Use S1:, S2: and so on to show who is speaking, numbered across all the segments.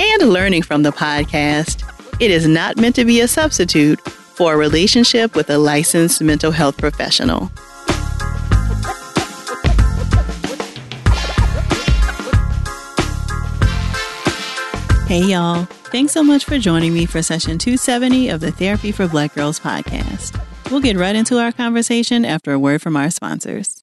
S1: and learning from the podcast, it is not meant to be a substitute for a relationship with a licensed mental health professional. Hey, y'all. Thanks so much for joining me for session 270 of the Therapy for Black Girls podcast. We'll get right into our conversation after a word from our sponsors.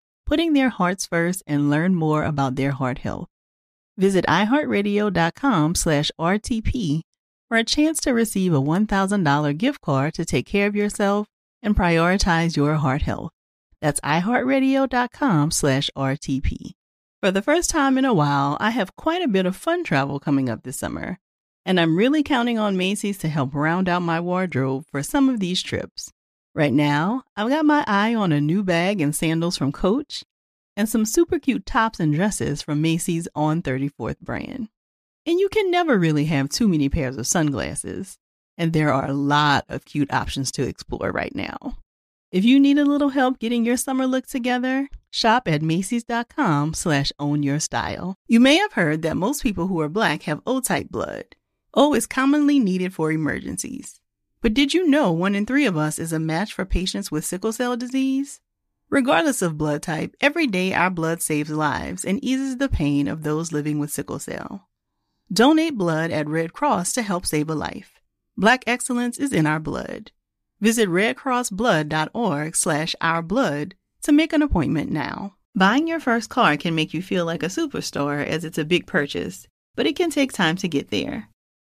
S1: putting their hearts first and learn more about their heart health. Visit iHeartRadio.com slash RTP for a chance to receive a $1,000 gift card to take care of yourself and prioritize your heart health. That's iHeartRadio.com slash RTP. For the first time in a while, I have quite a bit of fun travel coming up this summer, and I'm really counting on Macy's to help round out my wardrobe for some of these trips. Right now, I've got my eye on a new bag and sandals from Coach and some super cute tops and dresses from Macy's On 34th brand. And you can never really have too many pairs of sunglasses, and there are a lot of cute options to explore right now. If you need a little help getting your summer look together, shop at Macy's.com slash own your style. You may have heard that most people who are black have O-type blood. O is commonly needed for emergencies. But did you know one in three of us is a match for patients with sickle cell disease? Regardless of blood type, every day our blood saves lives and eases the pain of those living with sickle cell. Donate blood at Red Cross to help save a life. Black excellence is in our blood. Visit redcrossblood.org slash ourblood to make an appointment now. Buying your first car can make you feel like a superstar as it's a big purchase, but it can take time to get there.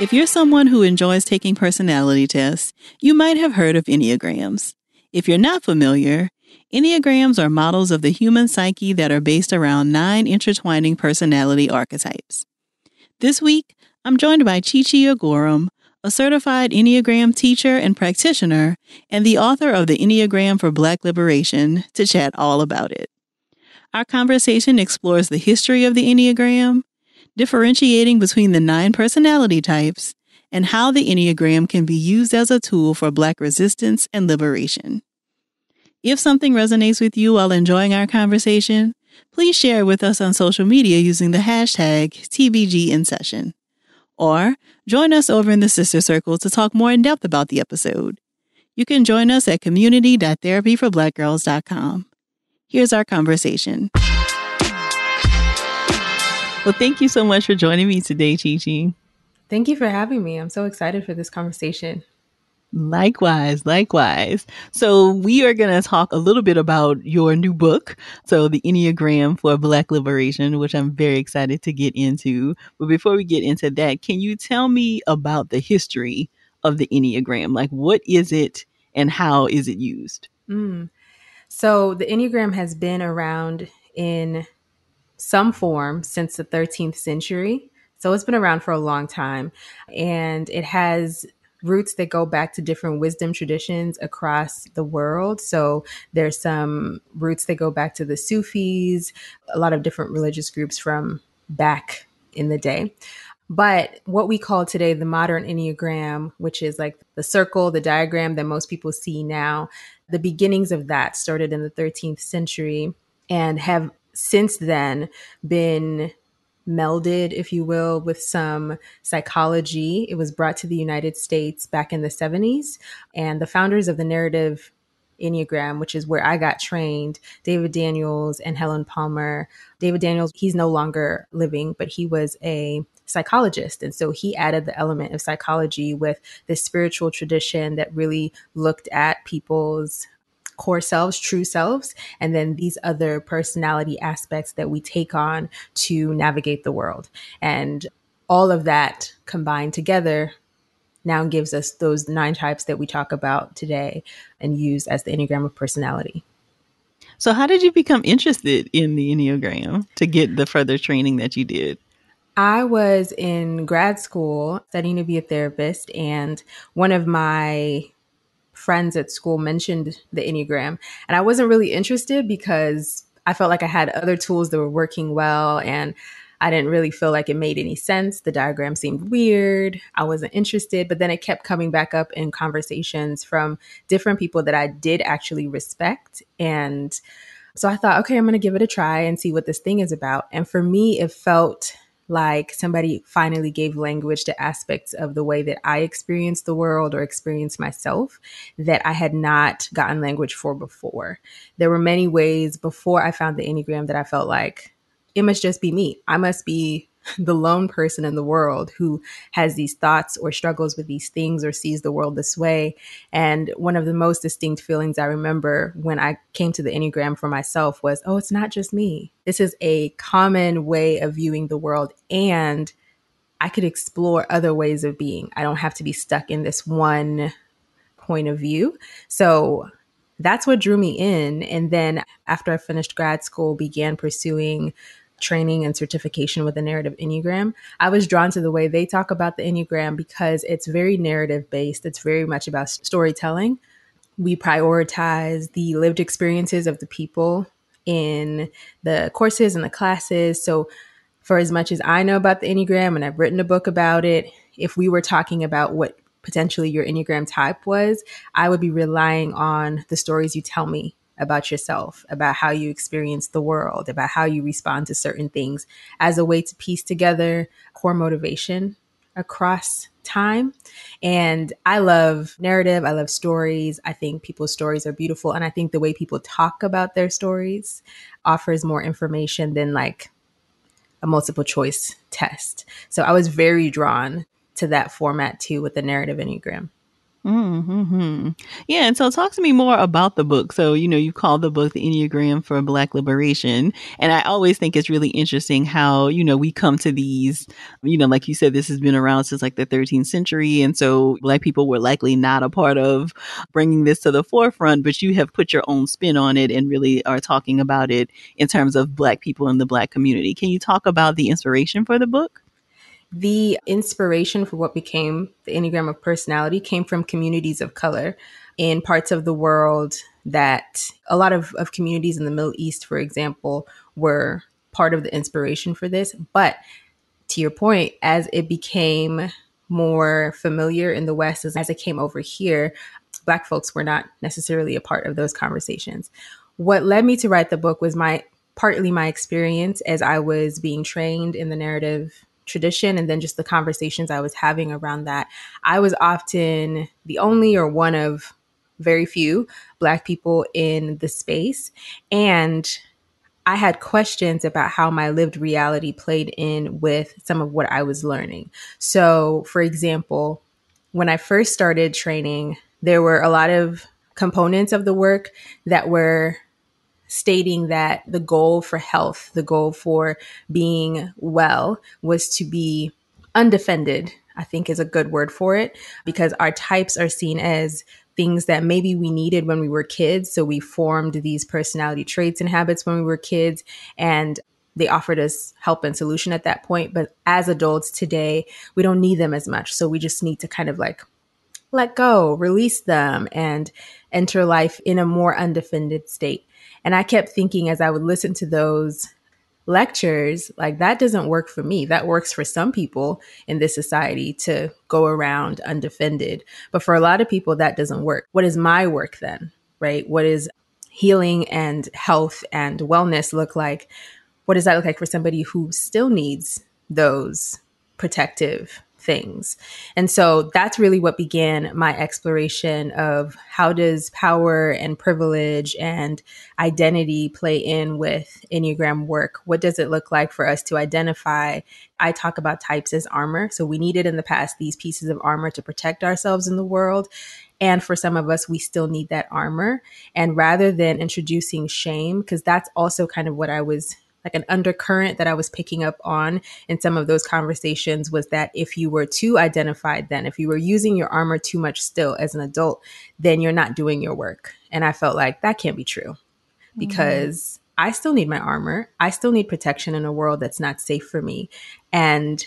S1: If you're someone who enjoys taking personality tests, you might have heard of Enneagrams. If you're not familiar, Enneagrams are models of the human psyche that are based around nine intertwining personality archetypes. This week, I'm joined by Chichi Agorom, a certified Enneagram teacher and practitioner, and the author of the Enneagram for Black Liberation, to chat all about it. Our conversation explores the history of the Enneagram, differentiating between the nine personality types, and how the Enneagram can be used as a tool for Black resistance and liberation. If something resonates with you while enjoying our conversation, please share it with us on social media using the hashtag TBGInSession. Or join us over in the Sister Circle to talk more in depth about the episode. You can join us at community.therapyforblackgirls.com. Here's our conversation. Well, thank you so much for joining me today, Chi Chi.
S2: Thank you for having me. I'm so excited for this conversation.
S1: Likewise, likewise. So, we are going to talk a little bit about your new book. So, the Enneagram for Black Liberation, which I'm very excited to get into. But before we get into that, can you tell me about the history of the Enneagram? Like, what is it and how is it used?
S2: Mm. So, the Enneagram has been around in some form since the 13th century. So it's been around for a long time and it has roots that go back to different wisdom traditions across the world. So there's some roots that go back to the Sufis, a lot of different religious groups from back in the day. But what we call today the modern Enneagram, which is like the circle, the diagram that most people see now, the beginnings of that started in the 13th century and have since then been melded, if you will, with some psychology. It was brought to the United States back in the 70s. And the founders of the narrative Enneagram, which is where I got trained, David Daniels and Helen Palmer. David Daniels, he's no longer living, but he was a psychologist. And so he added the element of psychology with this spiritual tradition that really looked at people's core selves, true selves, and then these other personality aspects that we take on to navigate the world. And all of that combined together now gives us those nine types that we talk about today and use as the Enneagram of personality.
S1: So, how did you become interested in the Enneagram to get the further training that you did?
S2: I was in grad school studying to be a therapist, and one of my friends at school mentioned the Enneagram. And I wasn't really interested because I felt like I had other tools that were working well and I didn't really feel like it made any sense. The diagram seemed weird. I wasn't interested, but then it kept coming back up in conversations from different people that I did actually respect. And so I thought, okay, I'm going to give it a try and see what this thing is about. And for me, it felt like somebody finally gave language to aspects of the way that I experienced the world or experienced myself that I had not gotten language for before. There were many ways before I found the Enneagram that I felt like it must just be me. I must be the lone person in the world who has these thoughts or struggles with these things or sees the world this way. And one of the most distinct feelings I remember when I came to the Enneagram for myself was, oh, it's not just me. This is a common way of viewing the world. And I could explore other ways of being. I don't have to be stuck in this one point of view. So that's what drew me in. And then after I finished grad school, began pursuing training and certification with the narrative Enneagram, I was drawn to the way they talk about the Enneagram because it's very narrative based. It's very much about storytelling. We prioritize the lived experiences of the people in the courses and the classes. So, for as much as I know about the Enneagram and I've written a book about it, if we were talking about what potentially your Enneagram type was, I would be relying on the stories you tell me about yourself, about how you experience the world, about how you respond to certain things as a way to piece together core motivation across time. And I love narrative, I love stories. I think people's stories are beautiful. And I think the way people talk about their stories offers more information than like a multiple choice test. So I was very drawn to that format too with the narrative Enneagram.
S1: Mm-hmm. Yeah, and so talk to me more about the book. So, you know, you call the book The Enneagram for Black Liberation. And I always think it's really interesting how, you know, we come to these, you know, like you said, this has been around since like the 13th century. And so Black people were likely not a part of bringing this to the forefront, but you have put your own spin on it and really are talking about it in terms of Black people in the Black community. Can you talk about the inspiration for the book?
S2: The inspiration for what became the Enneagram of Personality came from communities of color in parts of the world that a lot of, of communities in the Middle East, for example, were part of the inspiration for this. But to your point, as it became more familiar in the West, as, as it came over here, Black folks were not necessarily a part of those conversations. What led me to write the book was my partly my experience as I was being trained in the narrative tradition and then just the conversations I was having around that. I was often the only or one of very few Black people in the space. And I had questions about how my lived reality played in with some of what I was learning. So, for example, when I first started training, there were a lot of components of the work that were stating that the goal for health, the goal for being well was to be undefended, I think is a good word for it, because our types are seen as things that maybe we needed when we were kids. So we formed these personality traits and habits when we were kids. And they offered us help and solution at that point. But as adults today, we don't need them as much. So we just need to kind of like let go, release them, and enter life in a more undefended state. And I kept thinking as I would listen to those lectures, like that doesn't work for me. That works for some people in this society to go around undefended. But for a lot of people, that doesn't work. What is my work then? Right? What is healing and health and wellness look like? What does that look like for somebody who still needs those protective things. And so that's really what began my exploration of how does power and privilege and identity play in with Enneagram work? What does it look like for us to identify? I talk about types as armor. So we needed in the past these pieces of armor to protect ourselves in the world. And for some of us, we still need that armor. And rather than introducing shame, because that's also kind of what I was like an undercurrent that I was picking up on in some of those conversations was that if you were too identified, then if you were using your armor too much still as an adult, then you're not doing your work. And I felt like that can't be true because mm-hmm. I still need my armor. I still need protection in a world that's not safe for me. And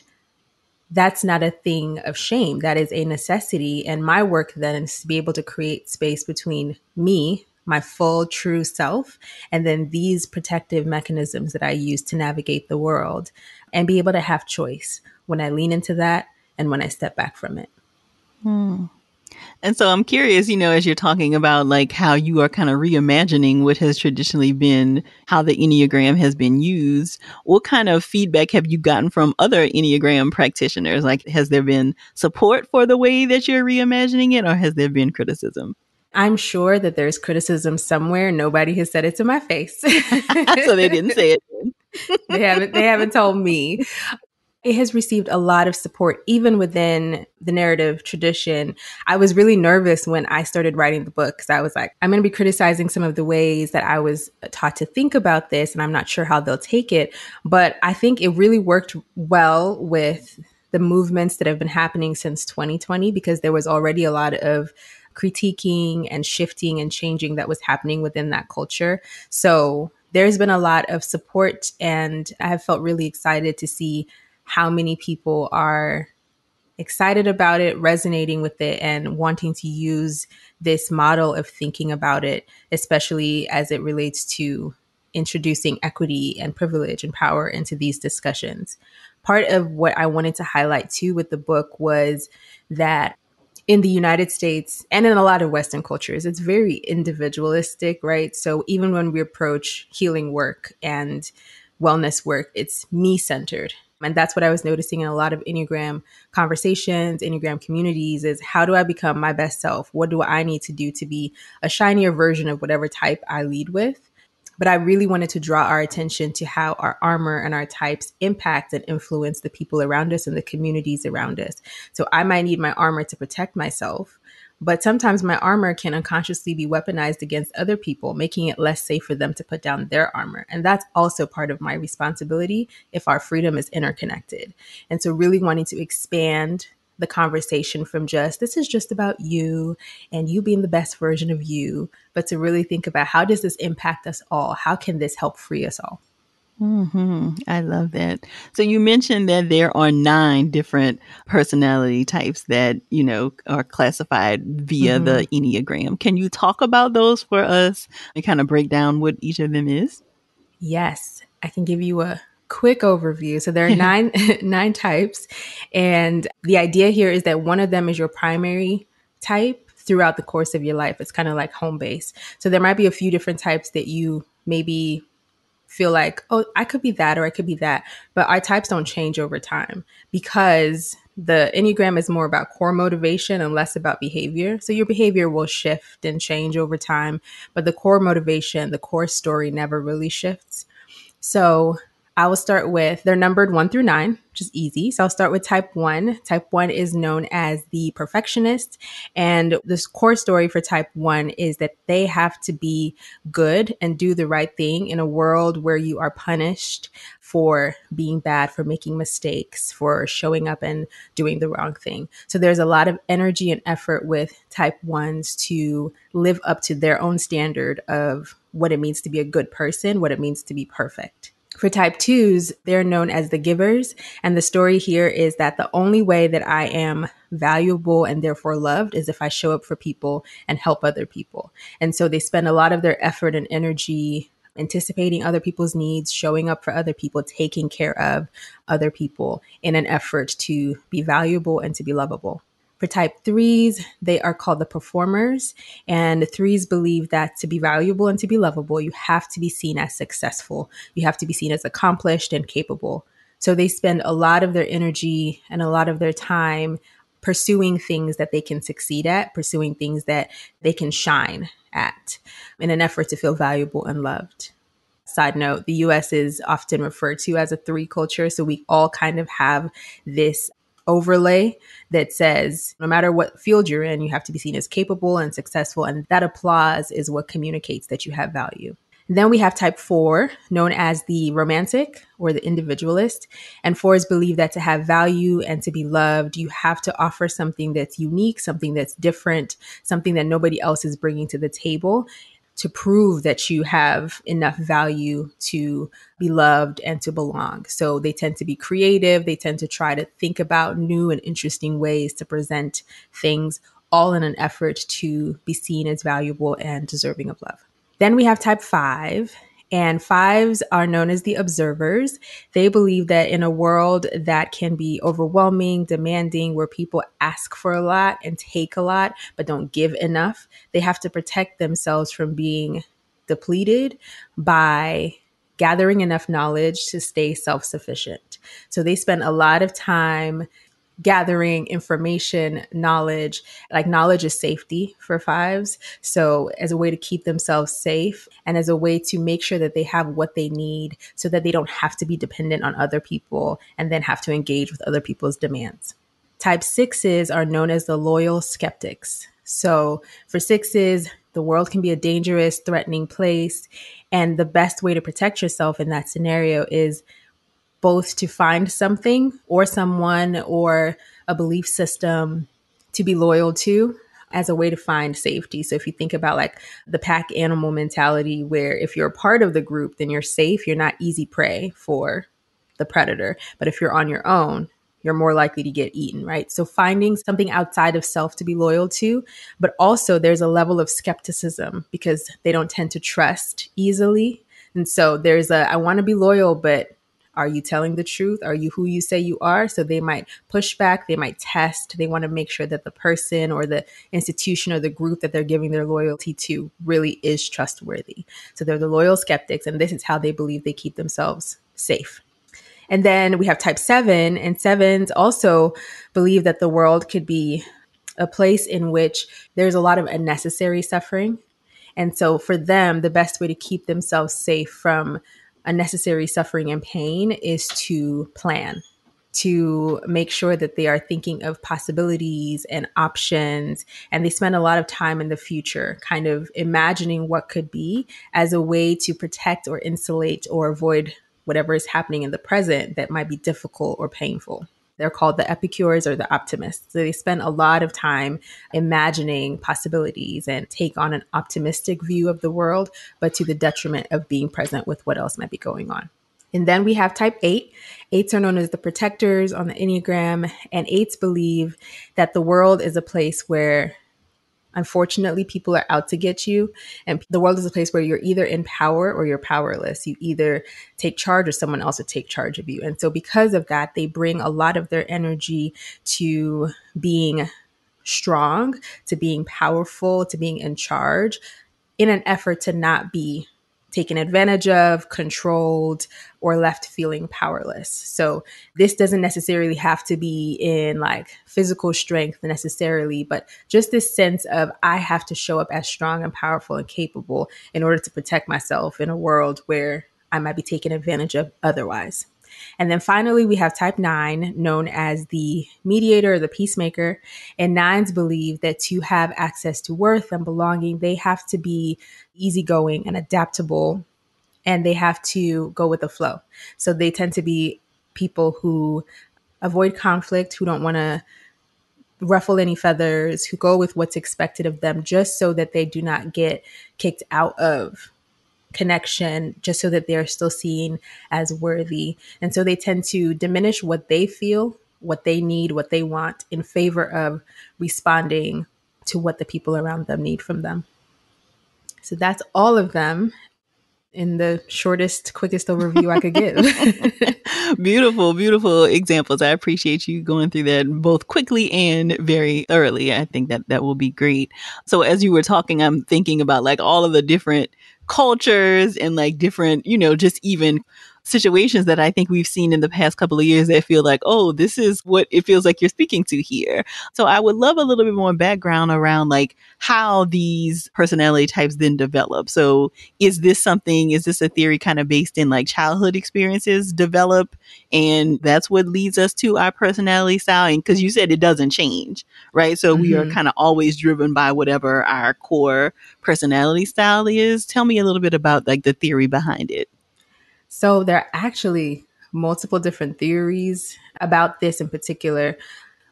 S2: that's not a thing of shame. That is a necessity. And my work then is to be able to create space between me, my full true self and then these protective mechanisms that I use to navigate the world and be able to have choice when I lean into that and when I step back from it.
S1: Hmm. And so I'm curious, you know, as you're talking about like how you are kind of reimagining what has traditionally been how the Enneagram has been used, what kind of feedback have you gotten from other Enneagram practitioners? Like, has there been support for the way that you're reimagining it or has there been criticism?
S2: I'm sure that there's criticism somewhere. Nobody has said it to my face.
S1: so they didn't say it.
S2: they haven't they haven't told me. It has received a lot of support even within the narrative tradition. I was really nervous when I started writing the book because I was like, I'm going to be criticizing some of the ways that I was taught to think about this, and I'm not sure how they'll take it. But I think it really worked well with the movements that have been happening since 2020 because there was already a lot of critiquing and shifting and changing that was happening within that culture. So there's been a lot of support, and I have felt really excited to see how many people are excited about it, resonating with it, and wanting to use this model of thinking about it, especially as it relates to introducing equity and privilege and power into these discussions. Part of what I wanted to highlight too with the book was that in the United States and in a lot of Western cultures, it's very individualistic, right? So even when we approach healing work and wellness work, it's me centered. And that's what I was noticing in a lot of Enneagram conversations, Enneagram communities is how do I become my best self? What do I need to do to be a shinier version of whatever type I lead with? But I really wanted to draw our attention to how our armor and our types impact and influence the people around us and the communities around us. So I might need my armor to protect myself, but sometimes my armor can unconsciously be weaponized against other people, making it less safe for them to put down their armor. And that's also part of my responsibility if our freedom is interconnected. And so, really wanting to expand the conversation from just this is just about you and you being the best version of you, but to really think about how does this impact us all? How can this help free us all?
S1: Mm-hmm. I love that. So you mentioned that there are nine different personality types that you know are classified via mm-hmm. the Enneagram. Can you talk about those for us and kind of break down what each of them is?
S2: Yes, I can give you a quick overview. So there are nine nine types, and the idea here is that one of them is your primary type throughout the course of your life. It's kind of like home base. So there might be a few different types that you maybe feel like, oh, I could be that or I could be that. But our types don't change over time because the Enneagram is more about core motivation and less about behavior. So your behavior will shift and change over time, but the core motivation, the core story never really shifts. So I will start with, they're numbered one through nine, which is easy. So I'll start with type one. Type one is known as the perfectionist. And this core story for type one is that they have to be good and do the right thing in a world where you are punished for being bad, for making mistakes, for showing up and doing the wrong thing. So there's a lot of energy and effort with type ones to live up to their own standard of what it means to be a good person, what it means to be perfect. For type twos, they're known as the givers. And the story here is that the only way that I am valuable and therefore loved is if I show up for people and help other people. And so they spend a lot of their effort and energy anticipating other people's needs, showing up for other people, taking care of other people in an effort to be valuable and to be lovable. For type threes, they are called the performers. And threes believe that to be valuable and to be lovable, you have to be seen as successful. You have to be seen as accomplished and capable. So they spend a lot of their energy and a lot of their time pursuing things that they can succeed at, pursuing things that they can shine at in an effort to feel valuable and loved. Side note, the US is often referred to as a three culture. So we all kind of have this overlay that says no matter what field you're in, you have to be seen as capable and successful. And that applause is what communicates that you have value. Then we have type four, known as the romantic or the individualist. And fours believe that to have value and to be loved, you have to offer something that's unique, something that's different, something that nobody else is bringing to the table to prove that you have enough value to be loved and to belong. So they tend to be creative. They tend to try to think about new and interesting ways to present things, all in an effort to be seen as valuable and deserving of love. Then we have type five, and fives are known as the observers. They believe that in a world that can be overwhelming, demanding, where people ask for a lot and take a lot, but don't give enough, they have to protect themselves from being depleted by gathering enough knowledge to stay self sufficient. So they spend a lot of time gathering information, knowledge. Like knowledge is safety for fives. So, as a way to keep themselves safe and as a way to make sure that they have what they need so that they don't have to be dependent on other people and then have to engage with other people's demands. Type sixes are known as the loyal skeptics. So, for sixes, the world can be a dangerous, threatening place. And the best way to protect yourself in that scenario is both to find something or someone or a belief system to be loyal to as a way to find safety. So if you think about like the pack animal mentality, where if you're a part of the group, then you're safe, you're not easy prey for the predator. But if you're on your own, you're more likely to get eaten, right? So finding something outside of self to be loyal to, but also there's a level of skepticism because they don't tend to trust easily. And so there's a, I want to be loyal, but are you telling the truth? Are you who you say you are? So they might push back, they might test, they want to make sure that the person or the institution or the group that they're giving their loyalty to really is trustworthy. So they're the loyal skeptics, and this is how they believe they keep themselves safe. And then we have type seven, and sevens also believe that the world could be a place in which there's a lot of unnecessary suffering. And so for them, the best way to keep themselves safe from unnecessary suffering and pain is to plan to make sure that they are thinking of possibilities and options. And they spend a lot of time in the future, kind of imagining what could be as a way to protect or insulate or avoid whatever is happening in the present that might be difficult or painful. They're called the epicures or the optimists. So they spend a lot of time imagining possibilities and take on an optimistic view of the world, but to the detriment of being present with what else might be going on. And then we have type eight. Eights are known as the protectors on the Enneagram, and eights believe that the world is a place where Unfortunately, people are out to get you. And the world is a place where you're either in power or you're powerless. You either take charge or someone else will take charge of you. And so, because of that, they bring a lot of their energy to being strong, to being powerful, to being in charge in an effort to not be taken advantage of, controlled, or left feeling powerless. So this doesn't necessarily have to be in like physical strength necessarily, but just this sense of I have to show up as strong and powerful and capable in order to protect myself in a world where I might be taken advantage of otherwise. And then finally, we have type nine, known as the mediator or the peacemaker. And nines believe that to have access to worth and belonging, they have to be easygoing and adaptable, and they have to go with the flow. So they tend to be people who avoid conflict, who don't want to ruffle any feathers, who go with what's expected of them just so that they do not get kicked out of connection just so that they're still seen as worthy. And so they tend to diminish what they feel, what they need, what they want in favor of responding to what the people around them need from them. So that's all of them in the shortest, quickest overview I could
S1: give. beautiful, beautiful examples. I appreciate you going through that both quickly and very thoroughly. I think that that will be great. So as you were talking, I'm thinking about like all of the different cultures and like different, you know, just even situations that I think we've seen in the past couple of years that feel like, oh, this is what it feels like you're speaking to here. So I would love a little bit more background around like how these personality types then develop. So is this something, is this a theory kind of based in like childhood experiences develop? And that's what leads us to our personality style. And cause you said it doesn't change, right? So mm-hmm. we are mm-hmm. kind of always driven by whatever our core personality style is. Tell me a little bit about like the theory behind it.
S2: So there are actually multiple different theories about this in particular,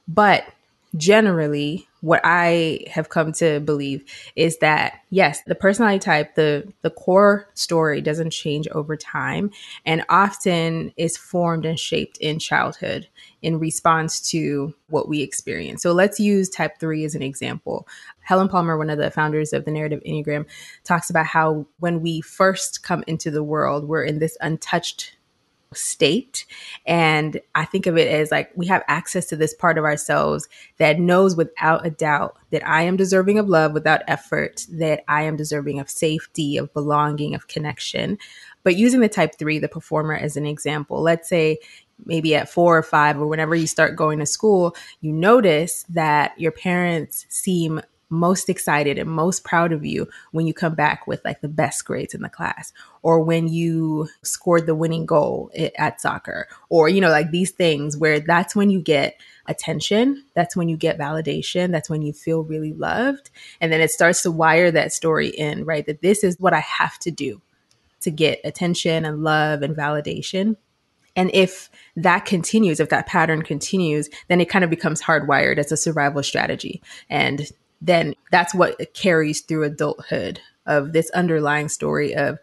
S2: but generally what I have come to believe is that yes, the personality type, the the core story doesn't change over time and often is formed and shaped in childhood in response to what we experience. So let's use type 3 as an example. Helen Palmer, one of the founders of the narrative Enneagram, talks about how when we first come into the world, we're in this untouched state. And I think of it as like we have access to this part of ourselves that knows without a doubt that I am deserving of love without effort, that I am deserving of safety, of belonging, of connection. But using the type three, the performer, as an example, let's say maybe at four or five or whenever you start going to school, you notice that your parents seem most excited and most proud of you when you come back with like the best grades in the class or when you scored the winning goal at soccer or you know like these things where that's when you get attention that's when you get validation that's when you feel really loved and then it starts to wire that story in right that this is what i have to do to get attention and love and validation and if that continues, if that pattern continues, then it kind of becomes hardwired as a survival strategy. And then that's what carries through adulthood of this underlying story of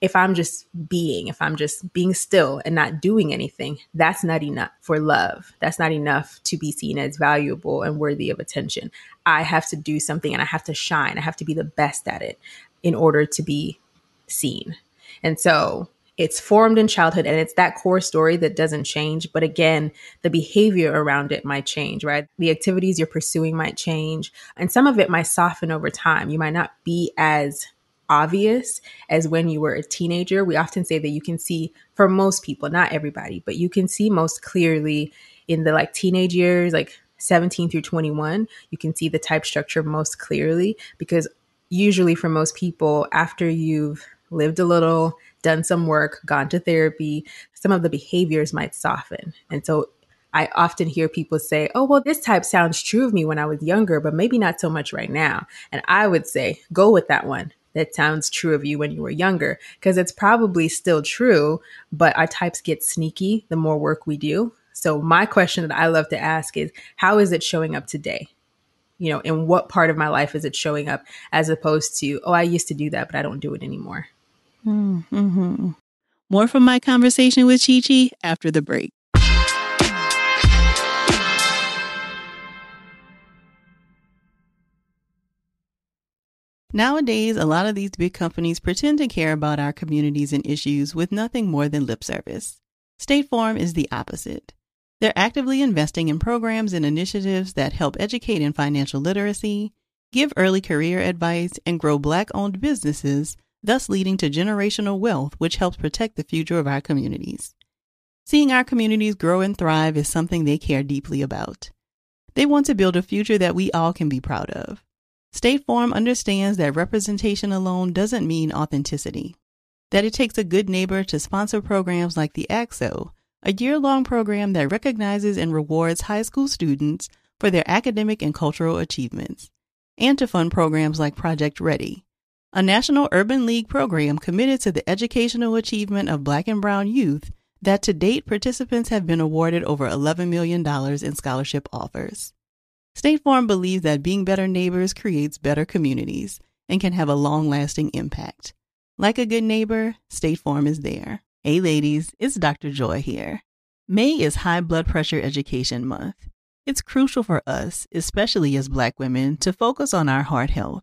S2: if I'm just being, if I'm just being still and not doing anything, that's not enough for love. That's not enough to be seen as valuable and worthy of attention. I have to do something and I have to shine. I have to be the best at it in order to be seen. And so it's formed in childhood and it's that core story that doesn't change. But again, the behavior around it might change, right? The activities you're pursuing might change and some of it might soften over time. You might not be as obvious as when you were a teenager. We often say that you can see for most people, not everybody, but you can see most clearly in the like teenage years, like 17 through 21, you can see the type structure most clearly because usually for most people, after you've lived a little, done some work, gone to therapy, some of the behaviors might soften. And so I often hear people say, oh, well, this type sounds true of me when I was younger, but maybe not so much right now. And I would say, go with that one. That sounds true of you when you were younger, because it's probably still true, but our types get sneaky the more work we do. So, my question that I love to ask is, how is it showing up today? You know, in what part of my life is it showing up as opposed to, oh, I used to do that, but I don't do it anymore?
S1: Mm-hmm. More from my conversation with Chi Chi after the break. Nowadays, a lot of these big companies pretend to care about our communities and issues with nothing more than lip service. State Farm is the opposite. They're actively investing in programs and initiatives that help educate in financial literacy, give early career advice, and grow Black owned businesses thus leading to generational wealth, which helps protect the future of our communities. Seeing our communities grow and thrive is something they care deeply about. They want to build a future that we all can be proud of. State Farm understands that representation alone doesn't mean authenticity, that it takes a good neighbor to sponsor programs like the ACT-SO, a year long program that recognizes and rewards high school students for their academic and cultural achievements, and to fund programs like Project Ready, a National Urban League program committed to the educational achievement of Black and Brown youth that to date participants have been awarded over $11 million in scholarship offers. State Farm believes that being better neighbors creates better communities and can have a long lasting impact. Like a good neighbor, State Farm is there. Hey ladies, it's Dr. Joy here. May is High Blood Pressure Education Month. It's crucial for us, especially as Black women, to focus on our heart health.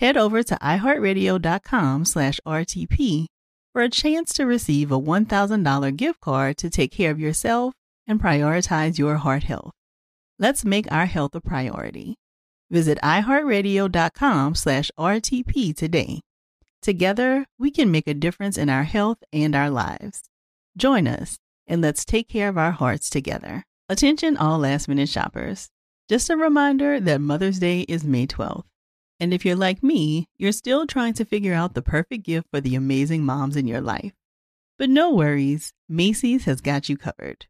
S1: Head over to iHeartRadio.com slash RTP for a chance to receive a $1,000 gift card to take care of yourself and prioritize your heart health. Let's make our health a priority. Visit iHeartRadio.com slash RTP today. Together, we can make a difference in our health and our lives. Join us and let's take care of our hearts together. Attention, all last minute shoppers. Just a reminder that Mother's Day is May 12th. And if you're like me, you're still trying to figure out the perfect gift for the amazing moms in your life. But no worries, Macy's has got you covered.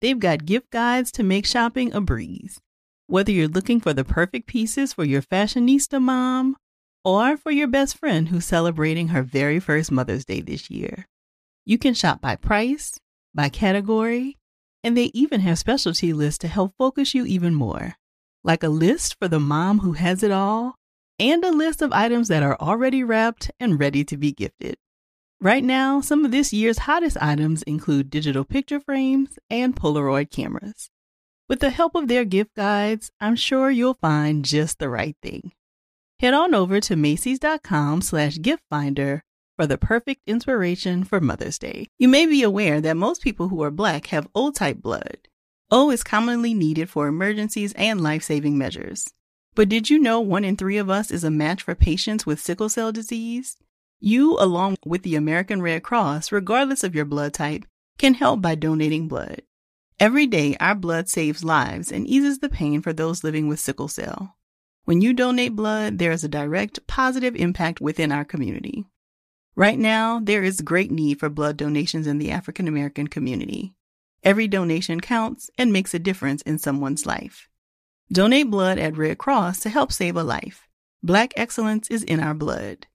S1: They've got gift guides to make shopping a breeze. Whether you're looking for the perfect pieces for your fashionista mom or for your best friend who's celebrating her very first Mother's Day this year, you can shop by price, by category, and they even have specialty lists to help focus you even more. Like a list for the mom who has it all and a list of items that are already wrapped and ready to be gifted. Right now, some of this year's hottest items include digital picture frames and Polaroid cameras. With the help of their gift guides, I'm sure you'll find just the right thing. Head on over to Macy's.com slash gift finder for the perfect inspiration for Mother's Day. You may be aware that most people who are Black have O type blood. O is commonly needed for emergencies and life saving measures. But did you know one in three of us is a match for patients with sickle cell disease? You, along with the American Red Cross, regardless of your blood type, can help by donating blood. Every day, our blood saves lives and eases the pain for those living with sickle cell. When you donate blood, there is a direct positive impact within our community. Right now, there is great need for blood donations in the African American community. Every donation counts and makes a difference in someone's life. Donate blood at Red Cross to help save a life. Black excellence is in our blood.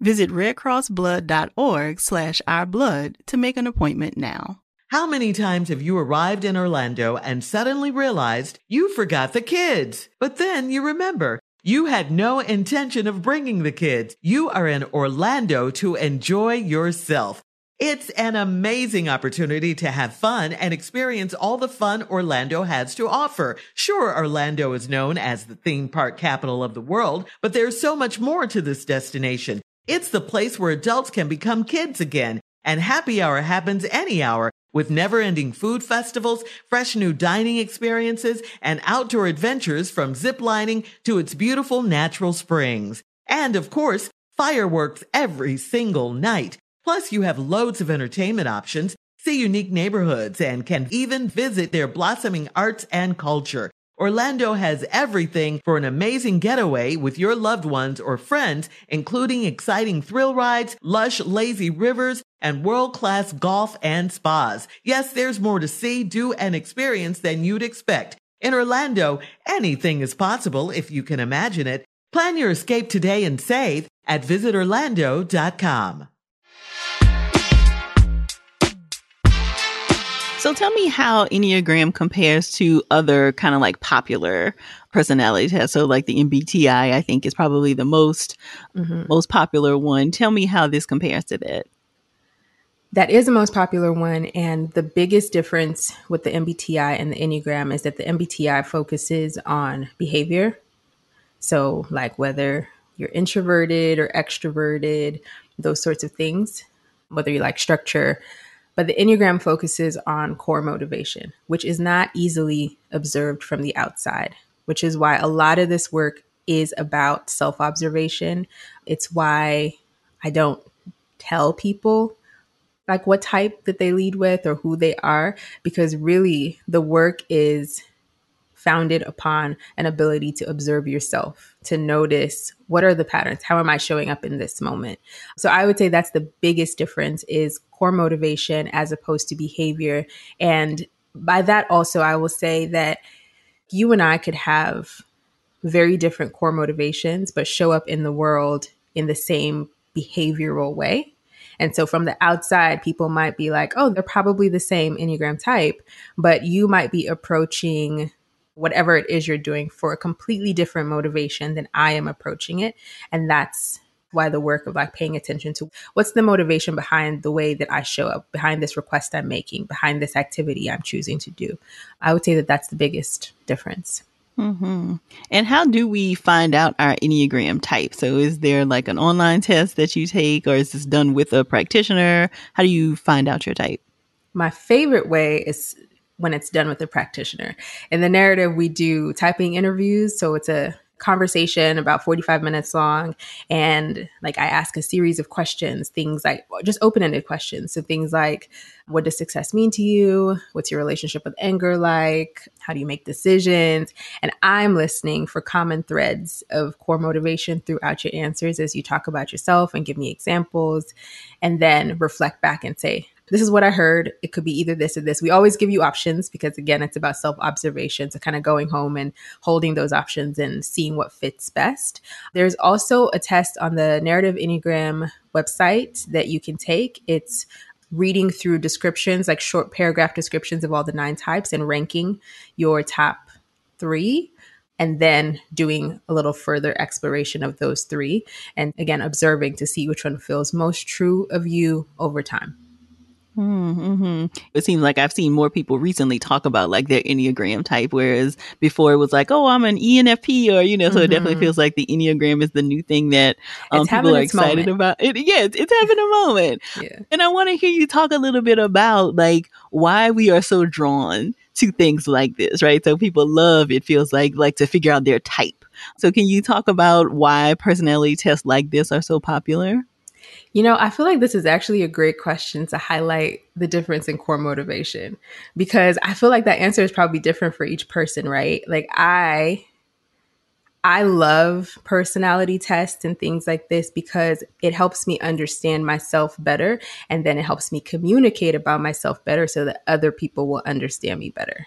S1: Visit redcrossblood.org slash ourblood to make an appointment now.
S3: How many times have you arrived in Orlando and suddenly realized you forgot the kids? But then you remember you had no intention of bringing the kids. You are in Orlando to enjoy yourself. It's an amazing opportunity to have fun and experience all the fun Orlando has to offer. Sure, Orlando is known as the theme park capital of the world, but there's so much more to this destination. It's the place where adults can become kids again, and happy hour happens any hour with never ending food festivals, fresh new dining experiences, and outdoor adventures from ziplining to its beautiful natural springs. And of course, fireworks every single night. Plus, you have loads of entertainment options, see unique neighborhoods, and can even visit their blossoming arts and culture. Orlando has everything for an amazing getaway with your loved ones or friends, including exciting thrill rides, lush, lazy rivers, and world-class golf and spas. Yes, there's more to see, do, and experience than you'd expect. In Orlando, anything is possible if you can imagine it. Plan your escape today and save at visitorlando.com.
S1: So tell me how Enneagram compares to other kind of like popular personality tests. So like the MBTI, I think is probably the most mm-hmm. most popular one. Tell me how this compares to that.
S2: That is the most popular one. And the biggest difference with the MBTI and the Enneagram is that the MBTI focuses on behavior. So, like whether you're introverted or extroverted, those sorts of things, whether you like structure. But the Enneagram focuses on core motivation, which is not easily observed from the outside, which is why a lot of this work is about self observation. It's why I don't tell people like what type that they lead with or who they are, because really the work is founded upon an ability to observe yourself, to notice what are the patterns, how am I showing up in this moment. So I would say that's the biggest difference is core motivation as opposed to behavior. And by that also I will say that you and I could have very different core motivations but show up in the world in the same behavioral way. And so from the outside, people might be like, oh, they're probably the same Enneagram type, but you might be approaching whatever it is you're doing for a completely different motivation than I am approaching it. And that's why the work of like paying attention to what's the motivation behind the way that I show up, behind this request I'm making, behind this activity I'm choosing to do. I would say that that's the biggest difference.
S1: Mm-hmm. And how do we find out our Enneagram type? So, is there like an online test that you take, or is this done with a practitioner? How do you find out your type?
S2: My favorite way is when it's done with the practitioner. In the narrative, we do typing interviews. So it's a conversation about 45 minutes long and like i ask a series of questions things like just open-ended questions so things like what does success mean to you what's your relationship with anger like how do you make decisions and i'm listening for common threads of core motivation throughout your answers as you talk about yourself and give me examples and then reflect back and say this is what I heard. It could be either this or this. We always give you options because, again, it's about self observation. So, kind of going home and holding those options and seeing what fits best. There's also a test on the Narrative Enneagram website that you can take. It's reading through descriptions, like short paragraph descriptions of all the nine types, and ranking your top three and then doing a little further exploration of those three. And again, observing to see which one feels most true of you over time.
S1: Mm-hmm. It seems like I've seen more people recently talk about like their Enneagram type, whereas before it was like, oh, I'm an ENFP, or you know, so mm-hmm. it definitely mm-hmm. feels like the Enneagram is the new thing that um, people are excited moment. about. It, yeah, it's, it's having a moment. yeah. And I want to hear you talk a little bit about like why we are so drawn to things like this, right? So people love it feels like like to figure out their type. So can you talk about why personality tests like this are so popular?
S2: You know, I feel like this is actually a great question to highlight the difference in core motivation because I feel like that answer is probably different for each person, right? Like I I love personality tests and things like this because it helps me understand myself better and then it helps me communicate about myself better so that other people will understand me better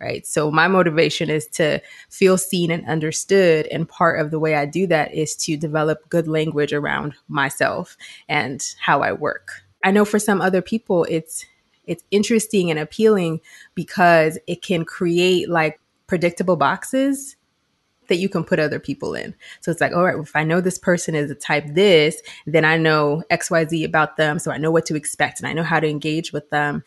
S2: right? So my motivation is to feel seen and understood. And part of the way I do that is to develop good language around myself and how I work. I know for some other people, it's it's interesting and appealing because it can create like predictable boxes that you can put other people in. So it's like, all right, if I know this person is a type this, then I know XYZ about them. So I know what to expect and I know how to engage with them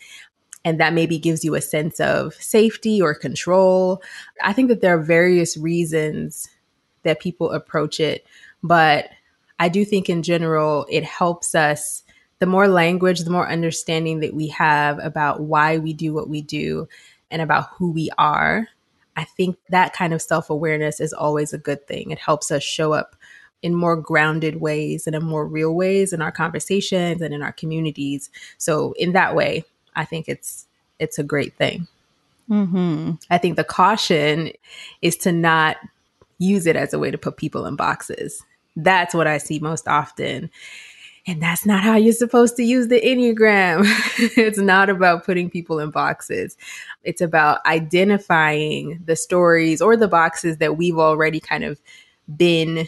S2: and that maybe gives you a sense of safety or control. I think that there are various reasons that people approach it, but I do think in general it helps us the more language, the more understanding that we have about why we do what we do and about who we are. I think that kind of self awareness is always a good thing. It helps us show up in more grounded ways and in more real ways in our conversations and in our communities. So, in that way, I think it's it's a great thing. Mm-hmm. I think the caution is to not use it as a way to put people in boxes. That's what I see most often. And that's not how you're supposed to use the Enneagram. it's not about putting people in boxes. It's about identifying the stories or the boxes that we've already kind of been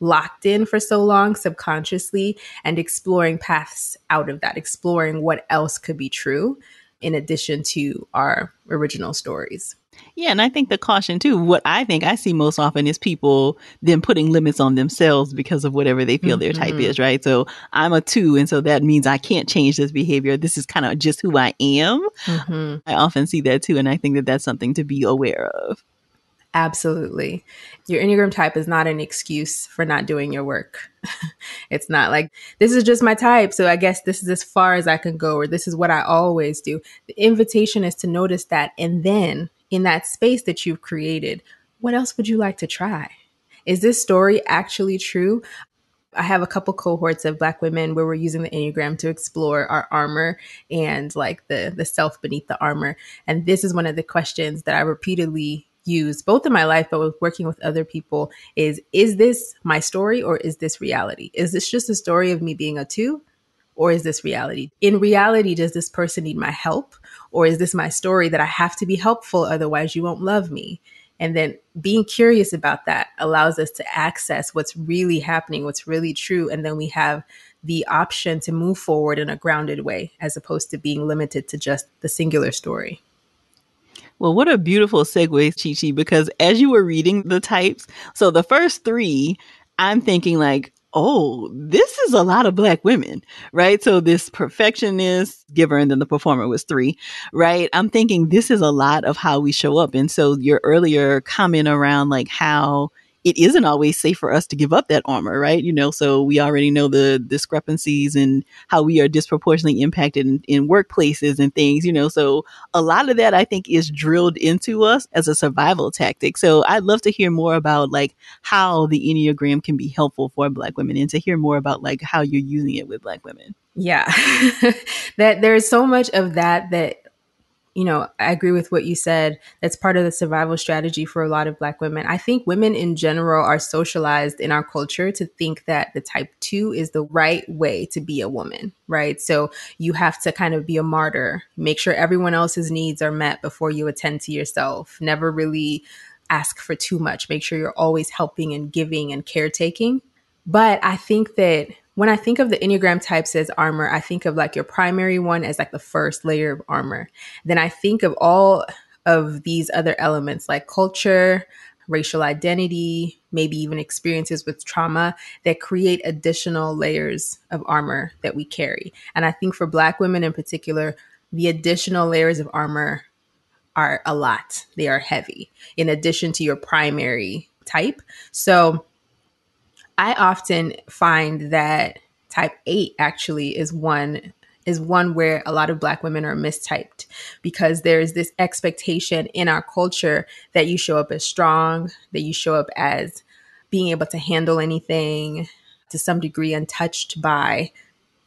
S2: locked in for so long subconsciously and exploring paths out of that, exploring what else could be true. in addition to our original stories.
S1: Yeah, and I think the caution too, what I think I see most often is people then putting limits on themselves because of whatever they feel mm-hmm. their type mm-hmm. is, right? So I'm a two, and so that means I can't change this behavior. This is kind of just who I am. Mm-hmm. I often see that too, and I think that that's something to be aware of.
S2: Absolutely. Your Enneagram type is not an excuse for not doing your work. it's not like, this is just my type. So I guess this is as far as I can go, or this is what I always do. The invitation is to notice that. And then in that space that you've created, what else would you like to try? Is this story actually true? I have a couple cohorts of black women where we're using the Enneagram to explore our armor and like the the self beneath the armor. And this is one of the questions that I repeatedly use both in my life but with working with other people is is this my story or is this reality? Is this just a story of me being a two or is this reality? In reality does this person need my help or is this my story that i have to be helpful? Otherwise you won't love me. And then being curious about that allows us to access what's really happening what's really true. And then we have the option to move forward in a grounded way as opposed to being limited to just the singular story
S1: well, what a beautiful segue, Chi Chi, because as you were reading the types, so the first three, I'm thinking like, oh, this is a lot of black women, right? So this perfectionist giver and then the performer was three, right? I'm thinking this is a lot of how we show up. And so your earlier comment around like how it isn't always safe for us to give up that armor, right? You know, so we already know the discrepancies and how we are disproportionately impacted in, in workplaces and things, you know. So a lot of that I think is drilled into us as a survival tactic. So I'd love to hear more about like how the Enneagram can be helpful for Black women and to hear more about like how you're using it with Black women.
S2: Yeah. that there's so much of that that you know, I agree with what you said. That's part of the survival strategy for a lot of Black women. I think women in general are socialized in our culture to think that the type two is the right way to be a woman, right? So you have to kind of be a martyr, make sure everyone else's needs are met before you attend to yourself, never really ask for too much, make sure you're always helping and giving and caretaking. But I think that when I think of the Enneagram types as armor, I think of like your primary one as like the first layer of armor. Then I think of all of these other elements like culture, racial identity, maybe even experiences with trauma that create additional layers of armor that we carry. And I think for Black women in particular, the additional layers of armor are a lot. They are heavy in addition to your primary type. So I often find that type 8 actually is one is one where a lot of black women are mistyped because there's this expectation in our culture that you show up as strong, that you show up as being able to handle anything to some degree untouched by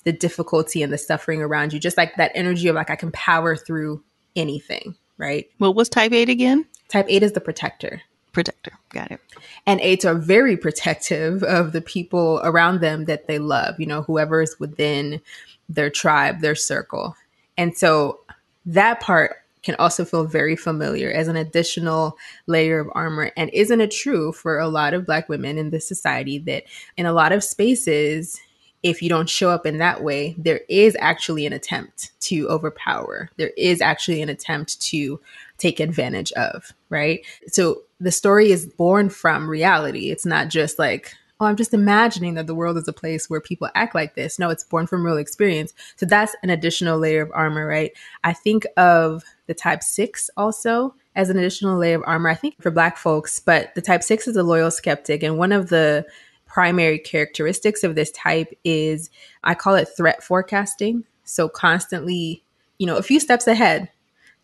S2: the difficulty and the suffering around you. Just like that energy of like I can power through anything, right?
S1: What was type 8 again?
S2: Type 8 is the protector
S1: protector. Got it.
S2: And eights are very protective of the people around them that they love, you know, whoever is within their tribe, their circle. And so that part can also feel very familiar as an additional layer of armor. And isn't it true for a lot of Black women in this society that in a lot of spaces, if you don't show up in that way, there is actually an attempt to overpower. There is actually an attempt to take advantage of, right? So the story is born from reality. It's not just like, oh, I'm just imagining that the world is a place where people act like this. No, it's born from real experience. So that's an additional layer of armor, right? I think of the type six also as an additional layer of armor, I think for Black folks, but the type six is a loyal skeptic. And one of the primary characteristics of this type is I call it threat forecasting. So constantly, you know, a few steps ahead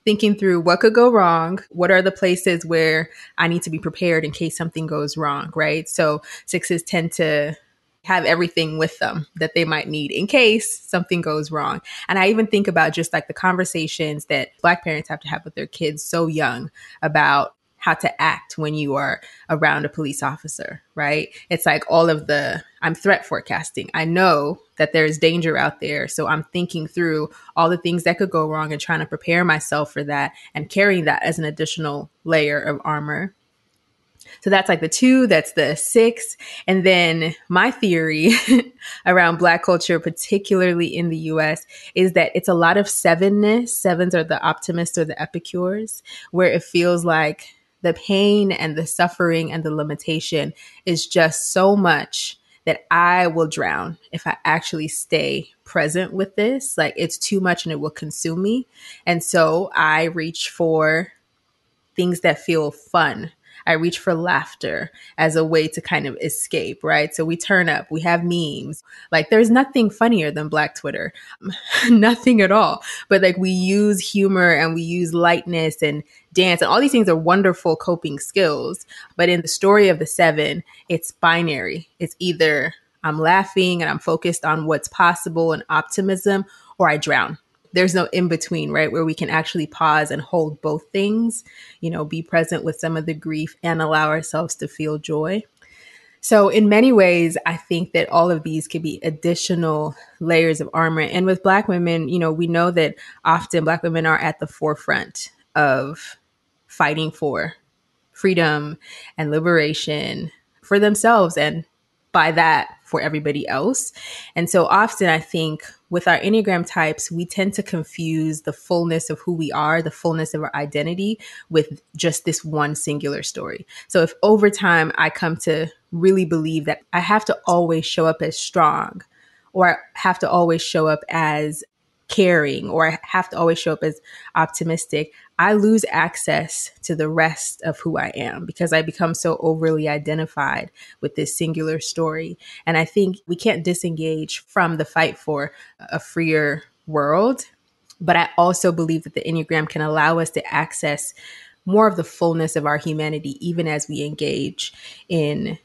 S2: thinking through what could go wrong, what are the places where I need to be prepared in case something goes wrong, right? So sixes tend to have everything with them that they might need in case something goes wrong. And I even think about just like the conversations that Black parents have to have with their kids so young about how to act when you are around a police officer, right? It's like all of the, I'm threat forecasting. I know that there's danger out there. So I'm thinking through all the things that could go wrong and trying to prepare myself for that and carrying that as an additional layer of armor. So that's like the two, that's the six. And then my theory around Black culture, particularly in the US, is that it's a lot of sevenness. Sevens are the optimists or the epicures, where it feels like the pain and the suffering and the limitation is just so much that I will drown if I actually stay present with this. Like it's too much and it will consume me. And so I reach for things that feel fun. I reach for laughter as a way to kind of escape, right? So we turn up, we have memes. Like there's nothing funnier than Black Twitter, nothing at all. But like we use humor and we use lightness and dance and all these things are wonderful coping skills. But in the story of the seven, it's binary. It's either I'm laughing and I'm focused on what's possible and optimism, or I drown there's no in between, right? Where we can actually pause and hold both things, you know, be present with some of the grief and allow ourselves to feel joy. So, in many ways, I think that all of these could be additional layers of armor. And with Black women, you know, we know that often Black women are at the forefront of fighting for freedom and liberation for themselves and by that for everybody else. And so often I think with our Enneagram types, we tend to confuse the fullness of who we are, the fullness of our identity with just this one singular story. So if over time I come to really believe that I have to always show up as strong or I have to always show up as caring or I have to always show up as optimistic, I lose access to the rest of who I am because I become so overly identified with this singular story. And I think we can't disengage from the fight for a freer world. But I also believe that the Enneagram can allow us to access more of the fullness of our humanity, even as we engage in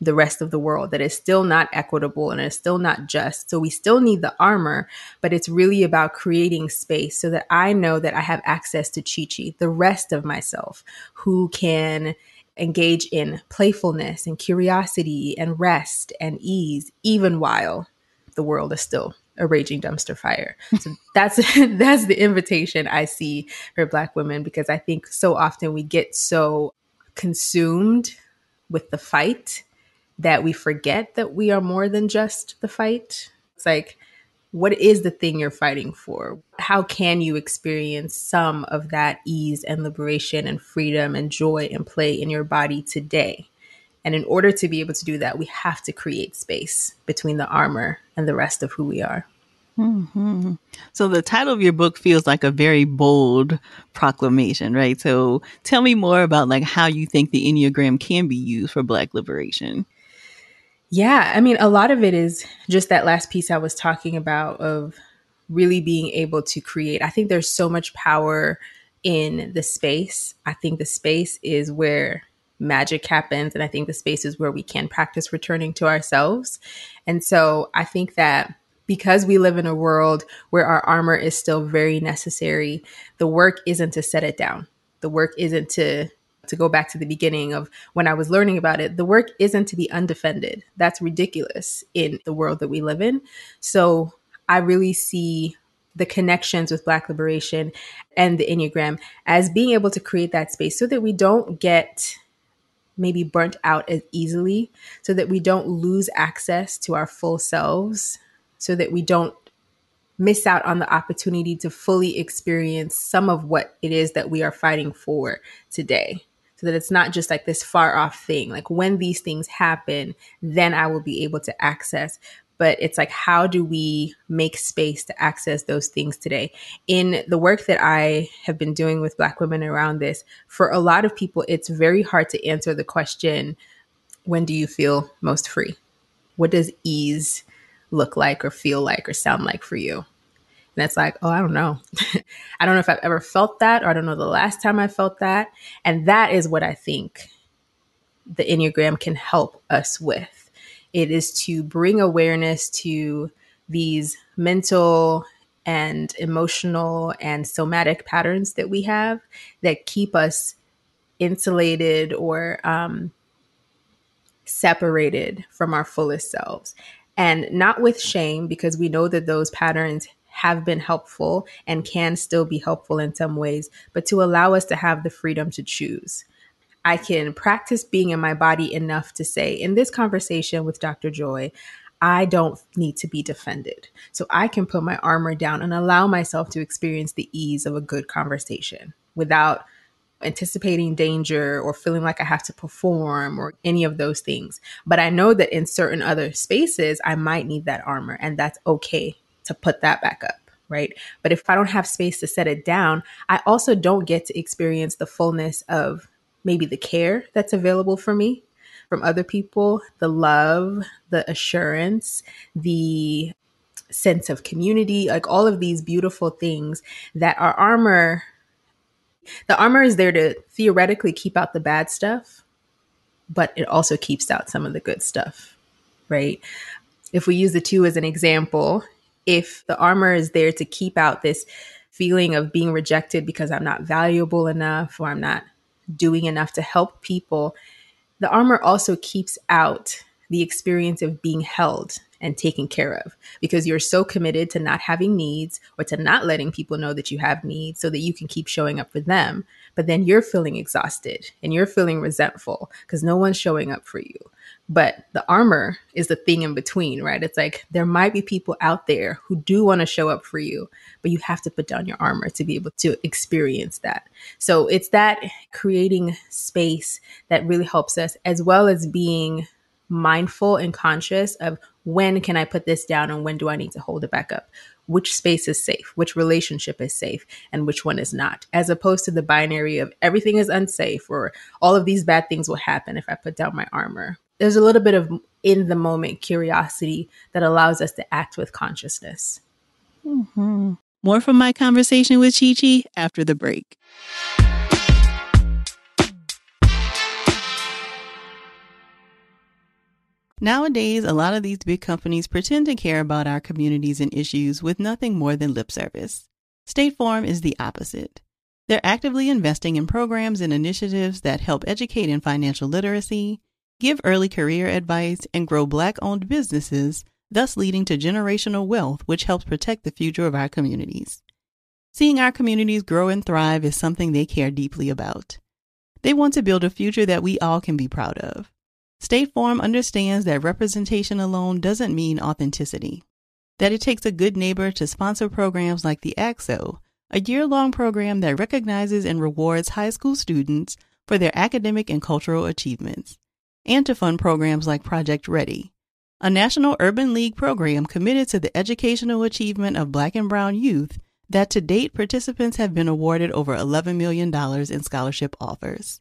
S2: the rest of the world that is still not equitable and is still not just. So we still need the armor, but it's really about creating space so that I know that I have access to Chi Chi, the rest of myself, who can engage in playfulness and curiosity and rest and ease, even while the world is still a raging dumpster fire. So that's that's the invitation I see for black women because I think so often we get so consumed with the fight that we forget that we are more than just the fight. It's like, what is the thing you're fighting for? How can you experience some of that ease and liberation and freedom and joy and play in your body today? And in order to be able to do that, we have to create space between the armor and the rest of who we are.
S1: Mm-hmm. So the title of your book feels like a very bold proclamation, right? So tell me more about like how you think the Enneagram can be used for Black liberation.
S2: Yeah, I mean, a lot of it is just that last piece I was talking about of really being able to create. I think there's so much power in the space. I think the space is where magic happens. And I think the space is where we can practice returning to ourselves. And so I think that because we live in a world where our armor is still very necessary, the work isn't to set it down. The work isn't to to go back to the beginning of when I was learning about it, the work isn't to be undefended. That's ridiculous in the world that we live in. So I really see the connections with Black liberation and the Enneagram as being able to create that space so that we don't get maybe burnt out as easily, so that we don't lose access to our full selves, so that we don't miss out on the opportunity to fully experience some of what it is that we are fighting for today so that it's not just like this far off thing. Like when these things happen, then I will be able to access. But it's like, how do we make space to access those things today? In the work that I have been doing with Black women around this, for a lot of people, it's very hard to answer the question when do you feel most free? What does ease look like, or feel like, or sound like for you? And it's like, oh, I don't know. I don't know if I've ever felt that, or I don't know the last time I felt that. And that is what I think the Enneagram can help us with. It is to bring awareness to these mental and emotional and somatic patterns that we have that keep us insulated or um, separated from our fullest selves. And not with shame, because we know that those patterns have been helpful and can still be helpful in some ways, but to allow us to have the freedom to choose. I can practice being in my body enough to say, in this conversation with Dr. Joy, I don't need to be defended. So I can put my armor down and allow myself to experience the ease of a good conversation without anticipating danger or feeling like I have to perform or any of those things. But I know that in certain other spaces, I might need that armor, and that's okay to put that back up. Right. But if I don't have space to set it down, I also don't get to experience the fullness of maybe the care that's available for me from other people, the love, the assurance, the sense of community, like all of these beautiful things that our armor the armor is there to theoretically keep out the bad stuff, but it also keeps out some of the good stuff, right? If we use the two as an example, if the armor is there to keep out this feeling of being rejected because I'm not valuable enough or I'm not doing enough to help people, the armor also keeps out the experience of being held and taken care of because you're so committed to not having needs or to not letting people know that you have needs so that you can keep showing up for them. But then you're feeling exhausted and you're feeling resentful because no one's showing up for you. But the armor is the thing in between, right? It's like there might be people out there who do want to show up for you, but you have to put down your armor to be able to experience that. So it's that creating space that really helps us, as well as being mindful and conscious of when can I put this down and when do I need to hold it back up? Which space is safe? Which relationship is safe? And which one is not? As opposed to the binary of everything is unsafe or all of these bad things will happen if I put down my armor there's a little bit of in the moment curiosity that allows us to act with consciousness.
S1: Mm-hmm. More from my conversation with Chi Chi after the break. Nowadays, a lot of these big companies pretend to care about our communities and issues with nothing more than lip service. State Farm is the opposite. They're actively investing in programs and initiatives that help educate in financial literacy, give early career advice, and grow Black owned businesses, thus leading to generational wealth, which helps protect the future of our communities. Seeing our communities grow and thrive is something they care deeply about. They want to build a future that we all can be proud of. State Farm understands that representation alone doesn't mean authenticity, that it takes a good neighbor to sponsor programs like the ACT-SO, a year long program that recognizes and rewards high school students for their academic and cultural achievements and to fund programs like Project Ready, a National Urban League program committed to the educational achievement of Black and Brown youth that to date participants have been awarded over $11 million in scholarship offers.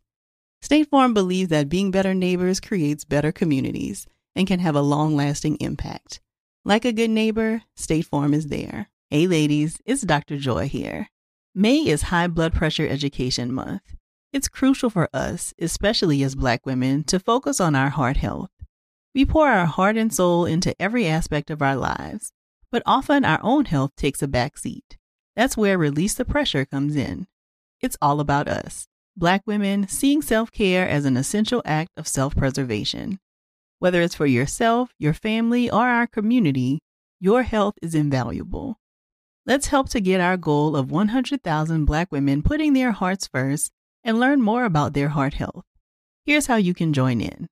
S1: State Farm believes that being better neighbors creates better communities and can have a long lasting impact. Like a good neighbor, State Farm is there. Hey, ladies, it's Dr. Joy here. May is High Blood Pressure Education Month. It's crucial for us, especially as Black women, to focus on our heart health. We pour our heart and soul into every aspect of our lives, but often our own health takes a back seat. That's where Release the Pressure comes in. It's all about us, Black women, seeing self care as an essential act of self preservation. Whether it's for yourself, your family, or our community, your health is invaluable. Let's help to get our goal of 100,000 Black women putting their hearts first and learn more about their heart health. Here's how you can join in.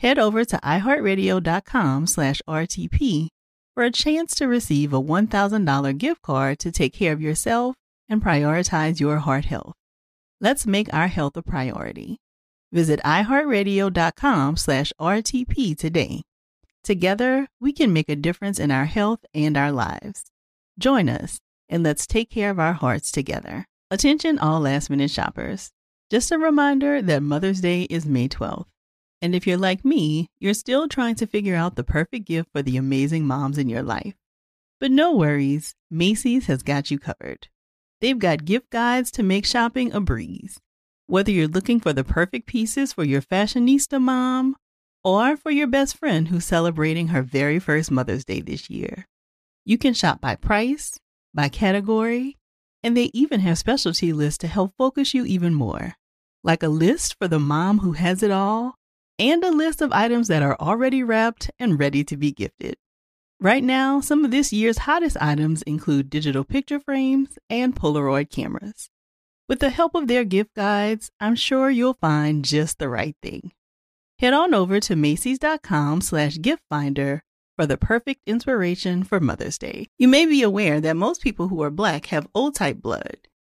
S1: Head over to iheartradio.com slash RTP for a chance to receive a $1,000 gift card to take care of yourself and prioritize your heart health. Let's make our health a priority. Visit iheartradio.com slash RTP today. Together, we can make a difference in our health and our lives. Join us and let's take care of our hearts together. Attention all last minute shoppers. Just a reminder that Mother's Day is May 12th. And if you're like me, you're still trying to figure out the perfect gift for the amazing moms in your life. But no worries, Macy's has got you covered. They've got gift guides to make shopping a breeze. Whether you're looking for the perfect pieces for your fashionista mom or for your best friend who's celebrating her very first Mother's Day this year, you can shop by price, by category, and they even have specialty lists to help focus you even more, like a list for the mom who has it all, and a list of items that are already wrapped and ready to be gifted. Right now, some of this year's hottest items include digital picture frames and Polaroid cameras. With the help of their gift guides, I'm sure you'll find just the right thing. Head on over to Macy's.com slash gift finder for the perfect inspiration for Mother's Day. You may be aware that most people who are black have O type blood.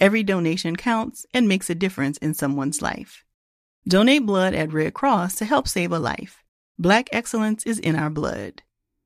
S1: Every donation counts and makes a difference in someone's life. Donate blood at Red Cross to help save a life. Black excellence is in our blood.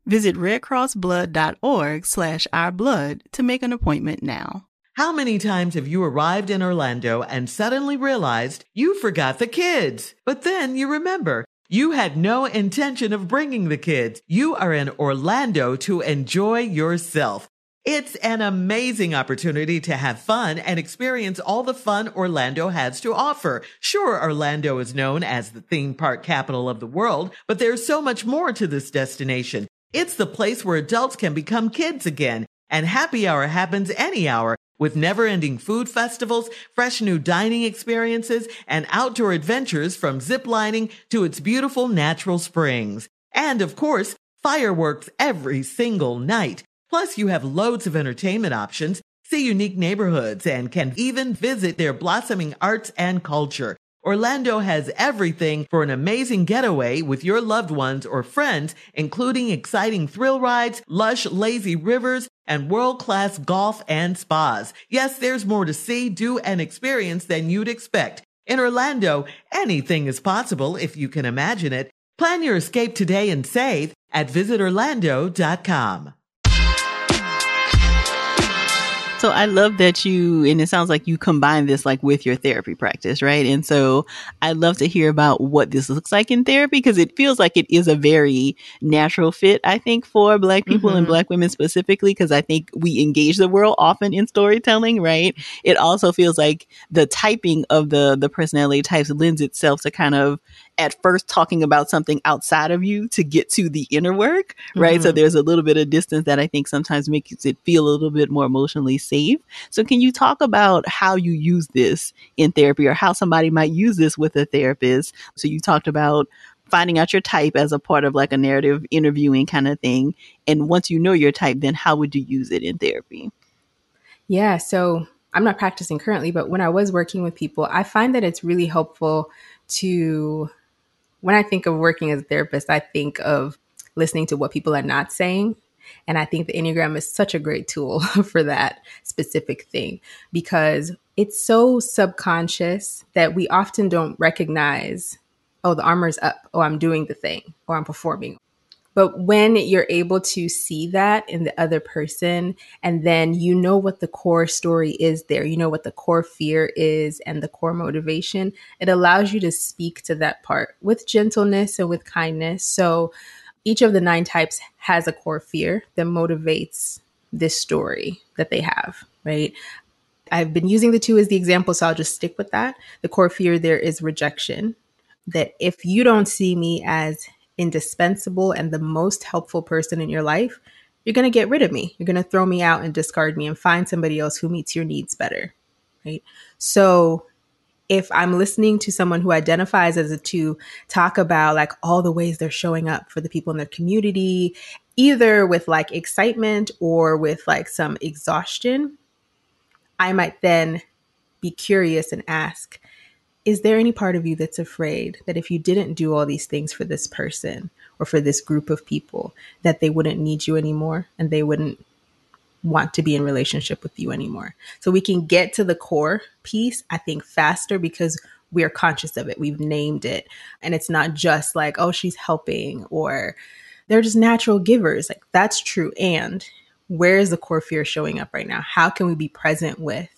S1: Visit redcrossblood.org slash ourblood to make an appointment now.
S3: How many times have you arrived in Orlando and suddenly realized you forgot the kids? But then you remember you had no intention of bringing the kids. You are in Orlando to enjoy yourself. It's an amazing opportunity to have fun and experience all the fun Orlando has to offer. Sure, Orlando is known as the theme park capital of the world, but there's so much more to this destination. It's the place where adults can become kids again, and happy hour happens any hour with never ending food festivals, fresh new dining experiences, and outdoor adventures from ziplining to its beautiful natural springs. And of course, fireworks every single night. Plus, you have loads of entertainment options, see unique neighborhoods, and can even visit their blossoming arts and culture. Orlando has everything for an amazing getaway with your loved ones or friends, including exciting thrill rides, lush, lazy rivers, and world-class golf and spas. Yes, there's more to see, do, and experience than you'd expect. In Orlando, anything is possible if you can imagine it. Plan your escape today and save at visitorlando.com.
S1: So I love that you, and it sounds like you combine this like with your therapy practice, right? And so I'd love to hear about what this looks like in therapy because it feels like it is a very natural fit, I think, for Black people mm-hmm. and Black women specifically, because I think we engage the world often in storytelling, right? It also feels like the typing of the the personality types lends itself to kind of at first talking about something outside of you to get to the inner work, right? Mm-hmm. So there's a little bit of distance that I think sometimes makes it feel a little bit more emotionally safe. So can you talk about how you use this in therapy or how somebody might use this with a therapist? So you talked about finding out your type as a part of like a narrative interviewing kind of thing. And once you know your type, then how would you use it in therapy?
S2: Yeah. So I'm not practicing currently, but when I was working with people, I find that it's really helpful to when I think of working as a therapist, I think of listening to what people are not saying. And I think the Enneagram is such a great tool for that specific thing because it's so subconscious that we often don't recognize, oh, the armor's up, oh, I'm doing the thing, or I'm performing, but when you're able to see that in the other person, and then you know what the core story is there, you know what the core fear is and the core motivation, it allows you to speak to that part with gentleness and with kindness. So each of the nine types has a core fear that motivates this story that they have, right? I've been using the two as the example, so I'll just stick with that. The core fear there is rejection. That if you don't see me as indispensable and the most helpful person in your life, you're going to get rid of me. You're going to throw me out and discard me and find somebody else who meets your needs better. Right. So if I'm listening to someone who identifies as a two talk about like all the ways they're showing up for the people in their community, either with like excitement or with like some exhaustion, I might then be curious and ask, is there any part of you that's afraid that if you didn't do all these things for this person or for this group of people that they wouldn't need you anymore and they wouldn't want to be in relationship with you anymore? So we can get to the core piece i think faster because we are conscious of it. We've named it. And it's not just like oh she's helping or they're just natural givers. Like that's true. And where is the core fear showing up right now? How can we be present with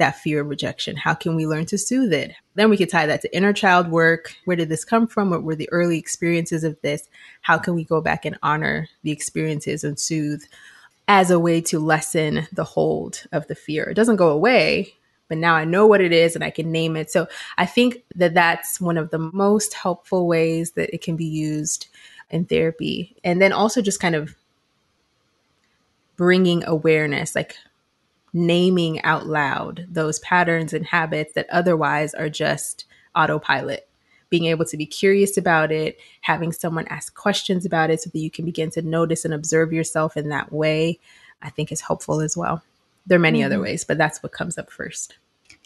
S2: that fear of rejection? How can we learn to soothe it? Then we could tie that to inner child work. Where did this come from? What were the early experiences of this? How can we go back and honor the experiences and soothe as a way to lessen the hold of the fear? It doesn't go away, but now I know what it is and I can name it. So I think that that's one of the most helpful ways that it can be used in therapy. And then also just kind of bringing awareness, like naming out loud those patterns and habits that otherwise are just autopilot. Being able to be curious about it, having someone ask questions about it so that you can begin to notice and observe yourself in that way, I think is helpful as well. There are many mm-hmm. other ways, but that's what comes up first.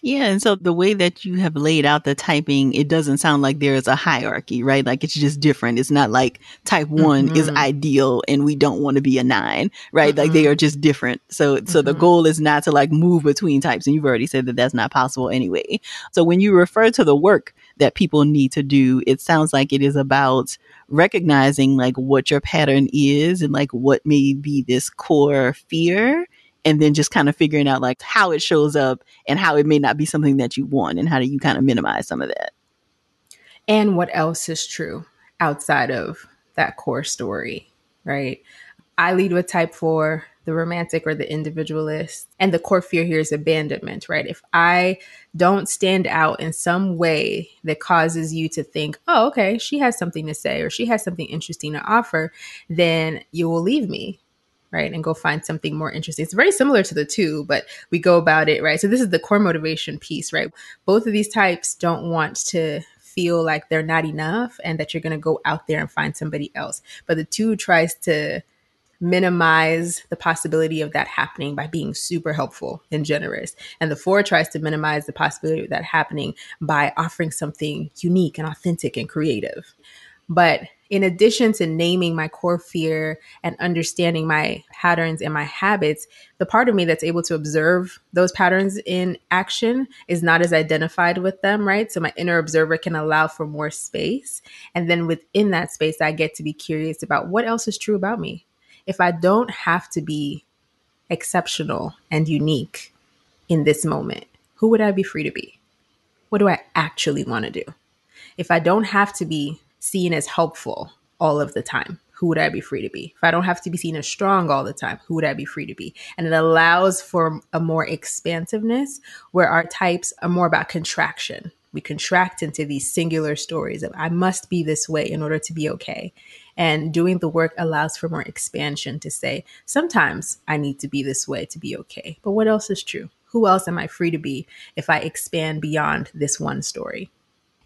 S1: Yeah. And so the way that you have laid out the typing, it doesn't sound like there is a hierarchy, right? Like it's just different. It's not like type one mm-hmm. is ideal and we don't want to be a nine, right? Mm-hmm. Like they are just different. So, mm-hmm. so the mm-hmm. goal is not to like move between types. And you've already said that that's not possible anyway. So when you refer to the work that people need to do, it sounds like it is about recognizing like what your pattern is and like what may be this core fear and then just kind of figuring out like how it shows up and how it may not be something that you want and how do you kind of minimize some of that?
S2: And what else is true outside of that core story right? I lead with type 4 the romantic or the individualist and the core fear here is abandonment right? If i don't stand out in some way that causes you to think oh okay she has something to say or she has something interesting to offer then you will leave me right? And go find something more interesting. It's very similar to the two, but we go about it, right? So this is the core motivation piece, right? Both of these types don't want to feel like they're not enough and that you're going to go out there and find somebody else. But the two tries to minimize the possibility of that happening by being super helpful and generous. And the four tries to minimize the possibility of that happening by offering something unique and authentic and creative. But in addition to naming my core fear and understanding my patterns and my habits, the part of me that's able to observe those patterns in action is not as identified with them, right? So my inner observer can allow for more space. And then within that space, I get to be curious about what else is true about me. If I don't have to be exceptional and unique in this moment, who would I be free to be? What do I actually want to do? If I don't have to be seen as helpful all of the time, who would I be free to be? If I don't have to be seen as strong all the time, who would I be free to be? And it allows for a more expansiveness where our types are more about contraction. We contract into these singular stories of I must be this way in order to be okay. And doing the work allows for more expansion to say, sometimes I need to be this way to be okay. But what else is true? Who else am I free to be if I expand beyond this one story?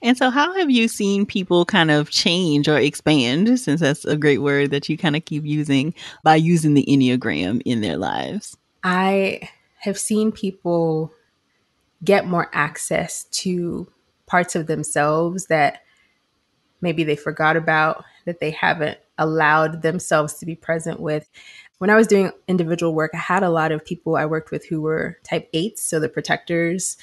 S1: And so, how have you seen people kind of change or expand, since that's a great word that you kind of keep using, by using the Enneagram in their lives?
S2: I have seen people get more access to parts of themselves that maybe they forgot about, that they haven't allowed themselves to be present with. When I was doing individual work, I had a lot of people I worked with who were type eights, so the protectors,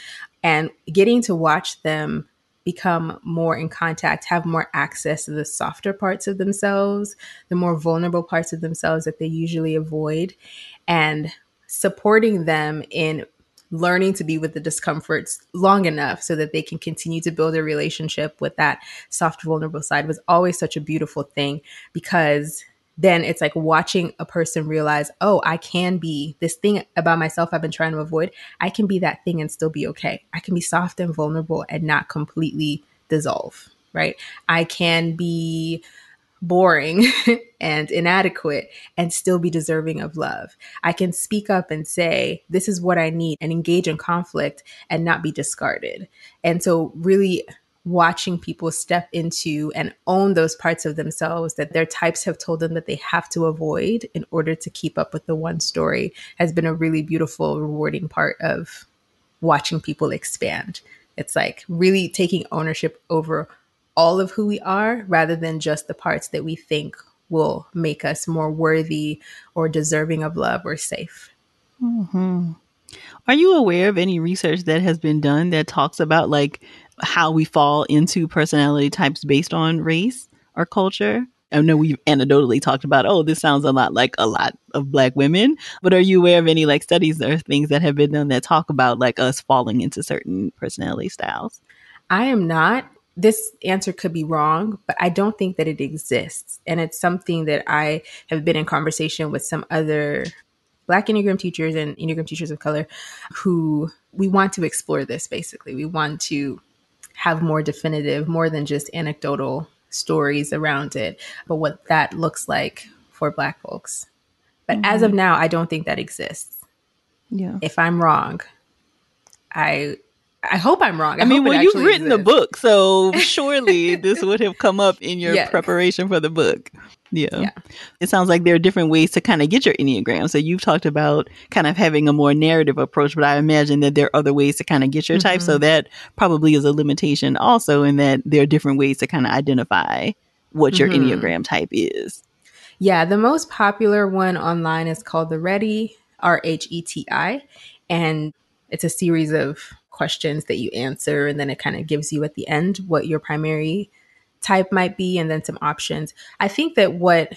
S2: and getting to watch them become more in contact, have more access to the softer parts of themselves, the more vulnerable parts of themselves that they usually avoid, and supporting them in learning to be with the discomforts long enough so that they can continue to build a relationship with that soft, vulnerable side was always such a beautiful thing because then it's like watching a person realize, oh, I can be this thing about myself I've been trying to avoid. I can be that thing and still be okay. I can be soft and vulnerable and not completely dissolve, right? I can be boring and inadequate and still be deserving of love. I can speak up and say, this is what I need and engage in conflict and not be discarded. And so, really watching people step into and own those parts of themselves that their types have told them that they have to avoid in order to keep up with the one story has been a really beautiful, rewarding part of watching people expand. It's like really taking ownership over all of who we are rather than just the parts that we think will make us more worthy or deserving of love or safe.
S1: Mm-hmm. Are you aware of any research that has been done that talks about like how we fall into personality types based on race or culture? I know we've anecdotally talked about, oh, this sounds a lot like a lot of black women, but are you aware of any like studies or things that have been done that talk about like us falling into certain personality styles?
S2: I am not. This answer could be wrong, but I don't think that it exists. And it's something that I have been in conversation with some other Black Enneagram teachers and Enneagram teachers of color who we want to explore this basically. We want to have more definitive, more than just anecdotal stories around it, but what that looks like for Black folks. But mm-hmm. as of now, I don't think that exists.
S1: Yeah.
S2: If I'm wrong, I I hope I'm wrong.
S1: I, I mean, well, you've written exists. the book, so surely this would have come up in your yes. preparation for the book. Yeah. yeah. It sounds like there are different ways to kind of get your Enneagram. So you've talked about kind of having a more narrative approach, but I imagine that there are other ways to kind of get your mm-hmm. type. So mm-hmm. that probably is a limitation also in that there are different ways to kind of identify what your mm-hmm. Enneagram type is.
S2: Yeah. The most popular one online is called the Rheti, R H E T I. And it's a series of questions that you answer and then it kind of gives you at the end what your primary type might be and then some options. I think that what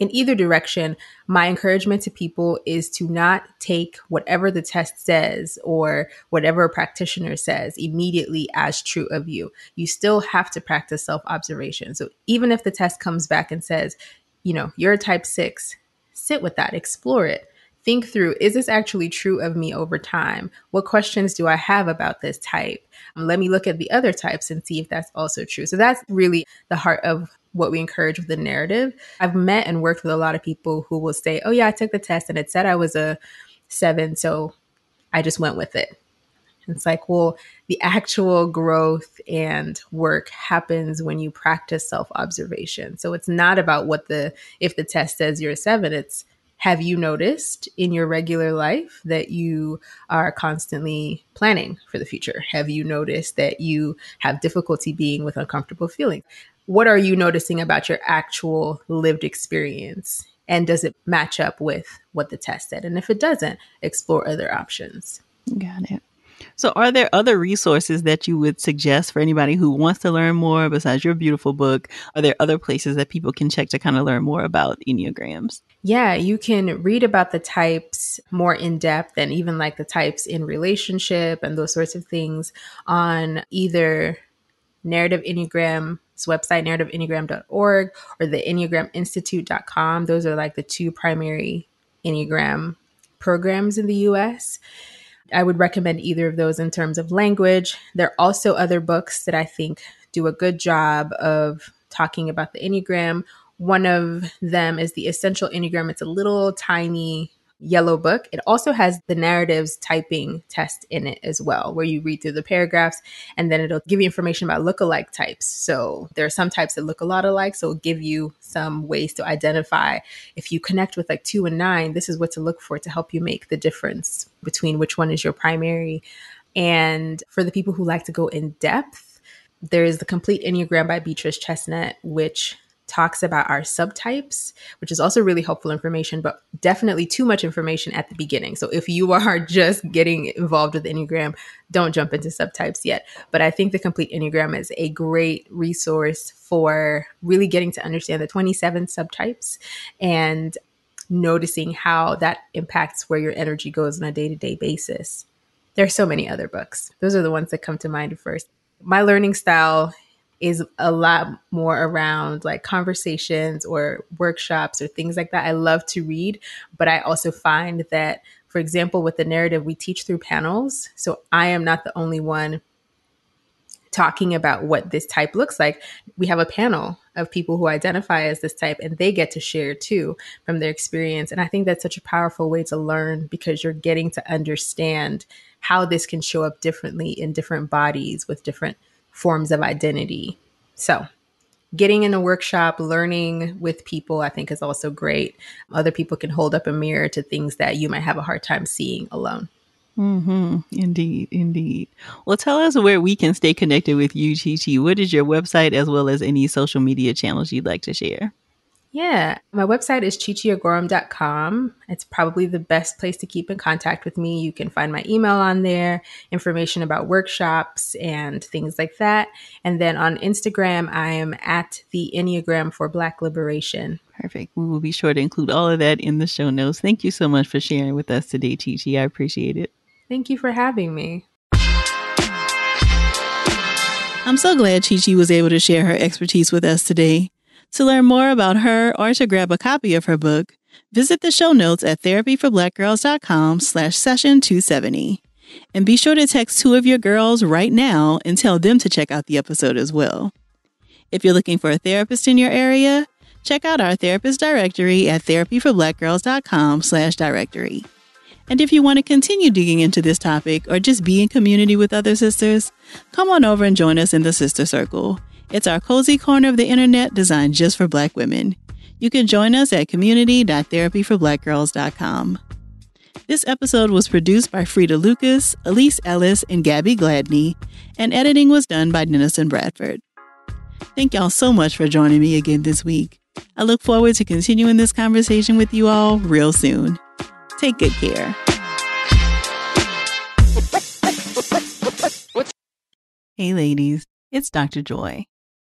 S2: in either direction, my encouragement to people is to not take whatever the test says or whatever a practitioner says immediately as true of you. You still have to practice self observation. So even if the test comes back and says, you know, you're a type six, sit with that, explore it think through is this actually true of me over time? What questions do I have about this type? Um, let me look at the other types and see if that's also true. So that's really the heart of what we encourage with the narrative. I've met and worked with a lot of people who will say, Oh, yeah, I took the test and it said I was a seven. So I just went with it. It's like, well, the actual growth and work happens when you practice self observation. So it's not about what the, if the test says you're a seven, it's have you noticed in your regular life that you are constantly planning for the future? Have you noticed that you have difficulty being with uncomfortable feelings? What are you noticing about your actual lived experience? And does it match up with what the test said? And if it doesn't, explore other options.
S1: Got it. So, are there other resources that you would suggest for anybody who wants to learn more besides your beautiful book? Are there other places that people can check to kind of learn more about Enneagrams?
S2: Yeah, you can read about the types more in depth and even like the types in relationship and those sorts of things on either Narrative Enneagram's website, narrativeenneagram.org, or the Enneagram enneagraminstitute.com. Those are like the two primary Enneagram programs in the US. I would recommend either of those in terms of language. There are also other books that I think do a good job of talking about the Enneagram. One of them is the Essential Enneagram. It's a little tiny yellow book. It also has the narratives typing test in it as well, where you read through the paragraphs and then it'll give you information about look-alike types. So there are some types that look a lot alike. So it'll give you some ways to identify if you connect with like two and nine, this is what to look for to help you make the difference between which one is your primary. And for the people who like to go in depth, there is the complete Enneagram by Beatrice Chestnut, which talks about our subtypes, which is also really helpful information, but definitely too much information at the beginning. So if you are just getting involved with Enneagram, don't jump into subtypes yet. But I think the complete Enneagram is a great resource for really getting to understand the 27 subtypes and noticing how that impacts where your energy goes on a day to day basis. There are so many other books. Those are the ones that come to mind first. My learning style is a lot more around like conversations or workshops or things like that. I love to read, but I also find that, for example, with the narrative, we teach through panels. So I am not the only one talking about what this type looks like. We have a panel of people who identify as this type and they get to share too from their experience. And I think that's such a powerful way to learn because you're getting to understand how this can show up differently in different bodies with different forms of identity. So, getting in a workshop, learning with people, I think is also great. Other people can hold up a mirror to things that you might have a hard time seeing alone.
S1: Mm-hmm. Indeed, indeed. Well, tell us where we can stay connected with you, Chi Chi. What is your website as well as any social media channels you'd like to share?
S2: Yeah, my website is chichiagorom.com. It's probably the best place to keep in contact with me. You can find my email on there, information about workshops and things like that. And then on Instagram, I am at the Enneagram for Black Liberation.
S1: Perfect. We will be sure to include all of that in the show notes. Thank you so much for sharing with us today, Chi Chi. I appreciate it.
S2: Thank you for having me.
S1: I'm so glad Chi Chi was able to share her expertise with us today. To learn more about her or to grab a copy of her book, Visit the show notes at therapyforblackgirls.com slash session 270. And be sure to text two of your girls right now and tell them to check out the episode as well. If you're looking for a therapist in your area, check out our therapist directory at therapyforblackgirls.com slash directory. And if you want to continue digging into this topic or just be in community with other sisters, come on over and join us in the Sister Circle. It's our cozy corner of the internet designed just for Black women. You can join us at community.therapyforblackgirls.com. This episode was produced by Fredia Lucas, Ellice Ellis, and Gabby Gladney, and editing was done by Denison Bradford. Thank y'all so much for joining me again this week. I look forward to continuing this conversation with you all real soon. Take good care. Hey, ladies, it's Dr. Joy.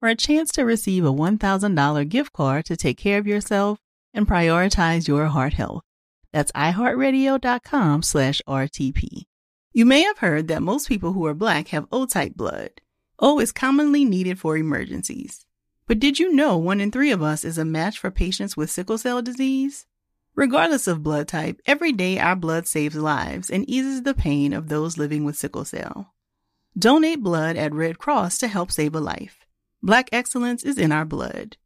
S1: for a chance to receive a $1,000 gift card to take care of yourself and prioritize your heart health. That's iheartradio.com slash RTP. You may have heard that most people who are black have O-type blood. O is commonly needed for emergencies. But did you know one in three of us is a match for patients with sickle cell disease? Regardless of blood type, every day our blood saves lives and eases the pain of those living with sickle cell. Donate blood at Red Cross to help save a life. Black excellence is in our blood.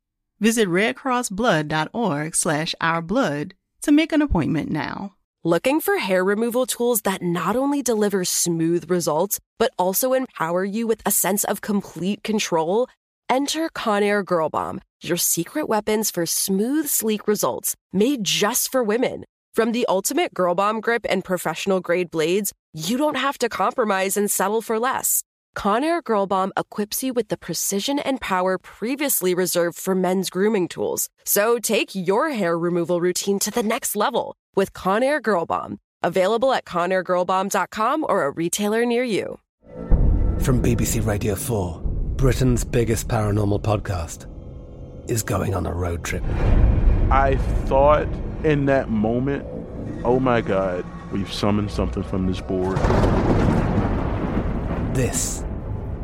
S1: Visit redcrossblood.org slash ourblood to make an appointment now.
S4: Looking for hair removal tools that not only deliver smooth results, but also empower you with a sense of complete control? Enter Conair Girl Bomb your secret weapons for smooth, sleek results made just for women. From the ultimate girl bomb grip and professional grade blades, you don't have to compromise and settle for less. Conair Girl Bomb equips you with the precision and power previously reserved for men's grooming tools. So take your hair removal routine to the next level with Conair Girl Bomb. Available at ConairGirlBomb.com or a retailer near you.
S5: From BBC Radio 4, Britain's biggest paranormal podcast is going on a road trip.
S6: I thought in that moment, oh my God, we've summoned something from this board.
S5: This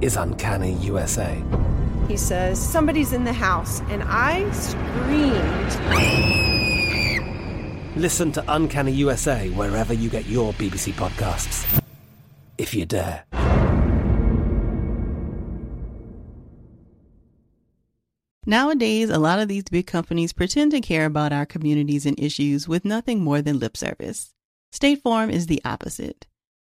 S5: is Uncanny USA.
S7: He says, Somebody's in the house, and I screamed.
S5: Listen to Uncanny USA wherever you get your BBC podcasts, if you dare.
S1: Nowadays, a lot of these big companies pretend to care about our communities and issues with nothing more than lip service. State Farm is the opposite.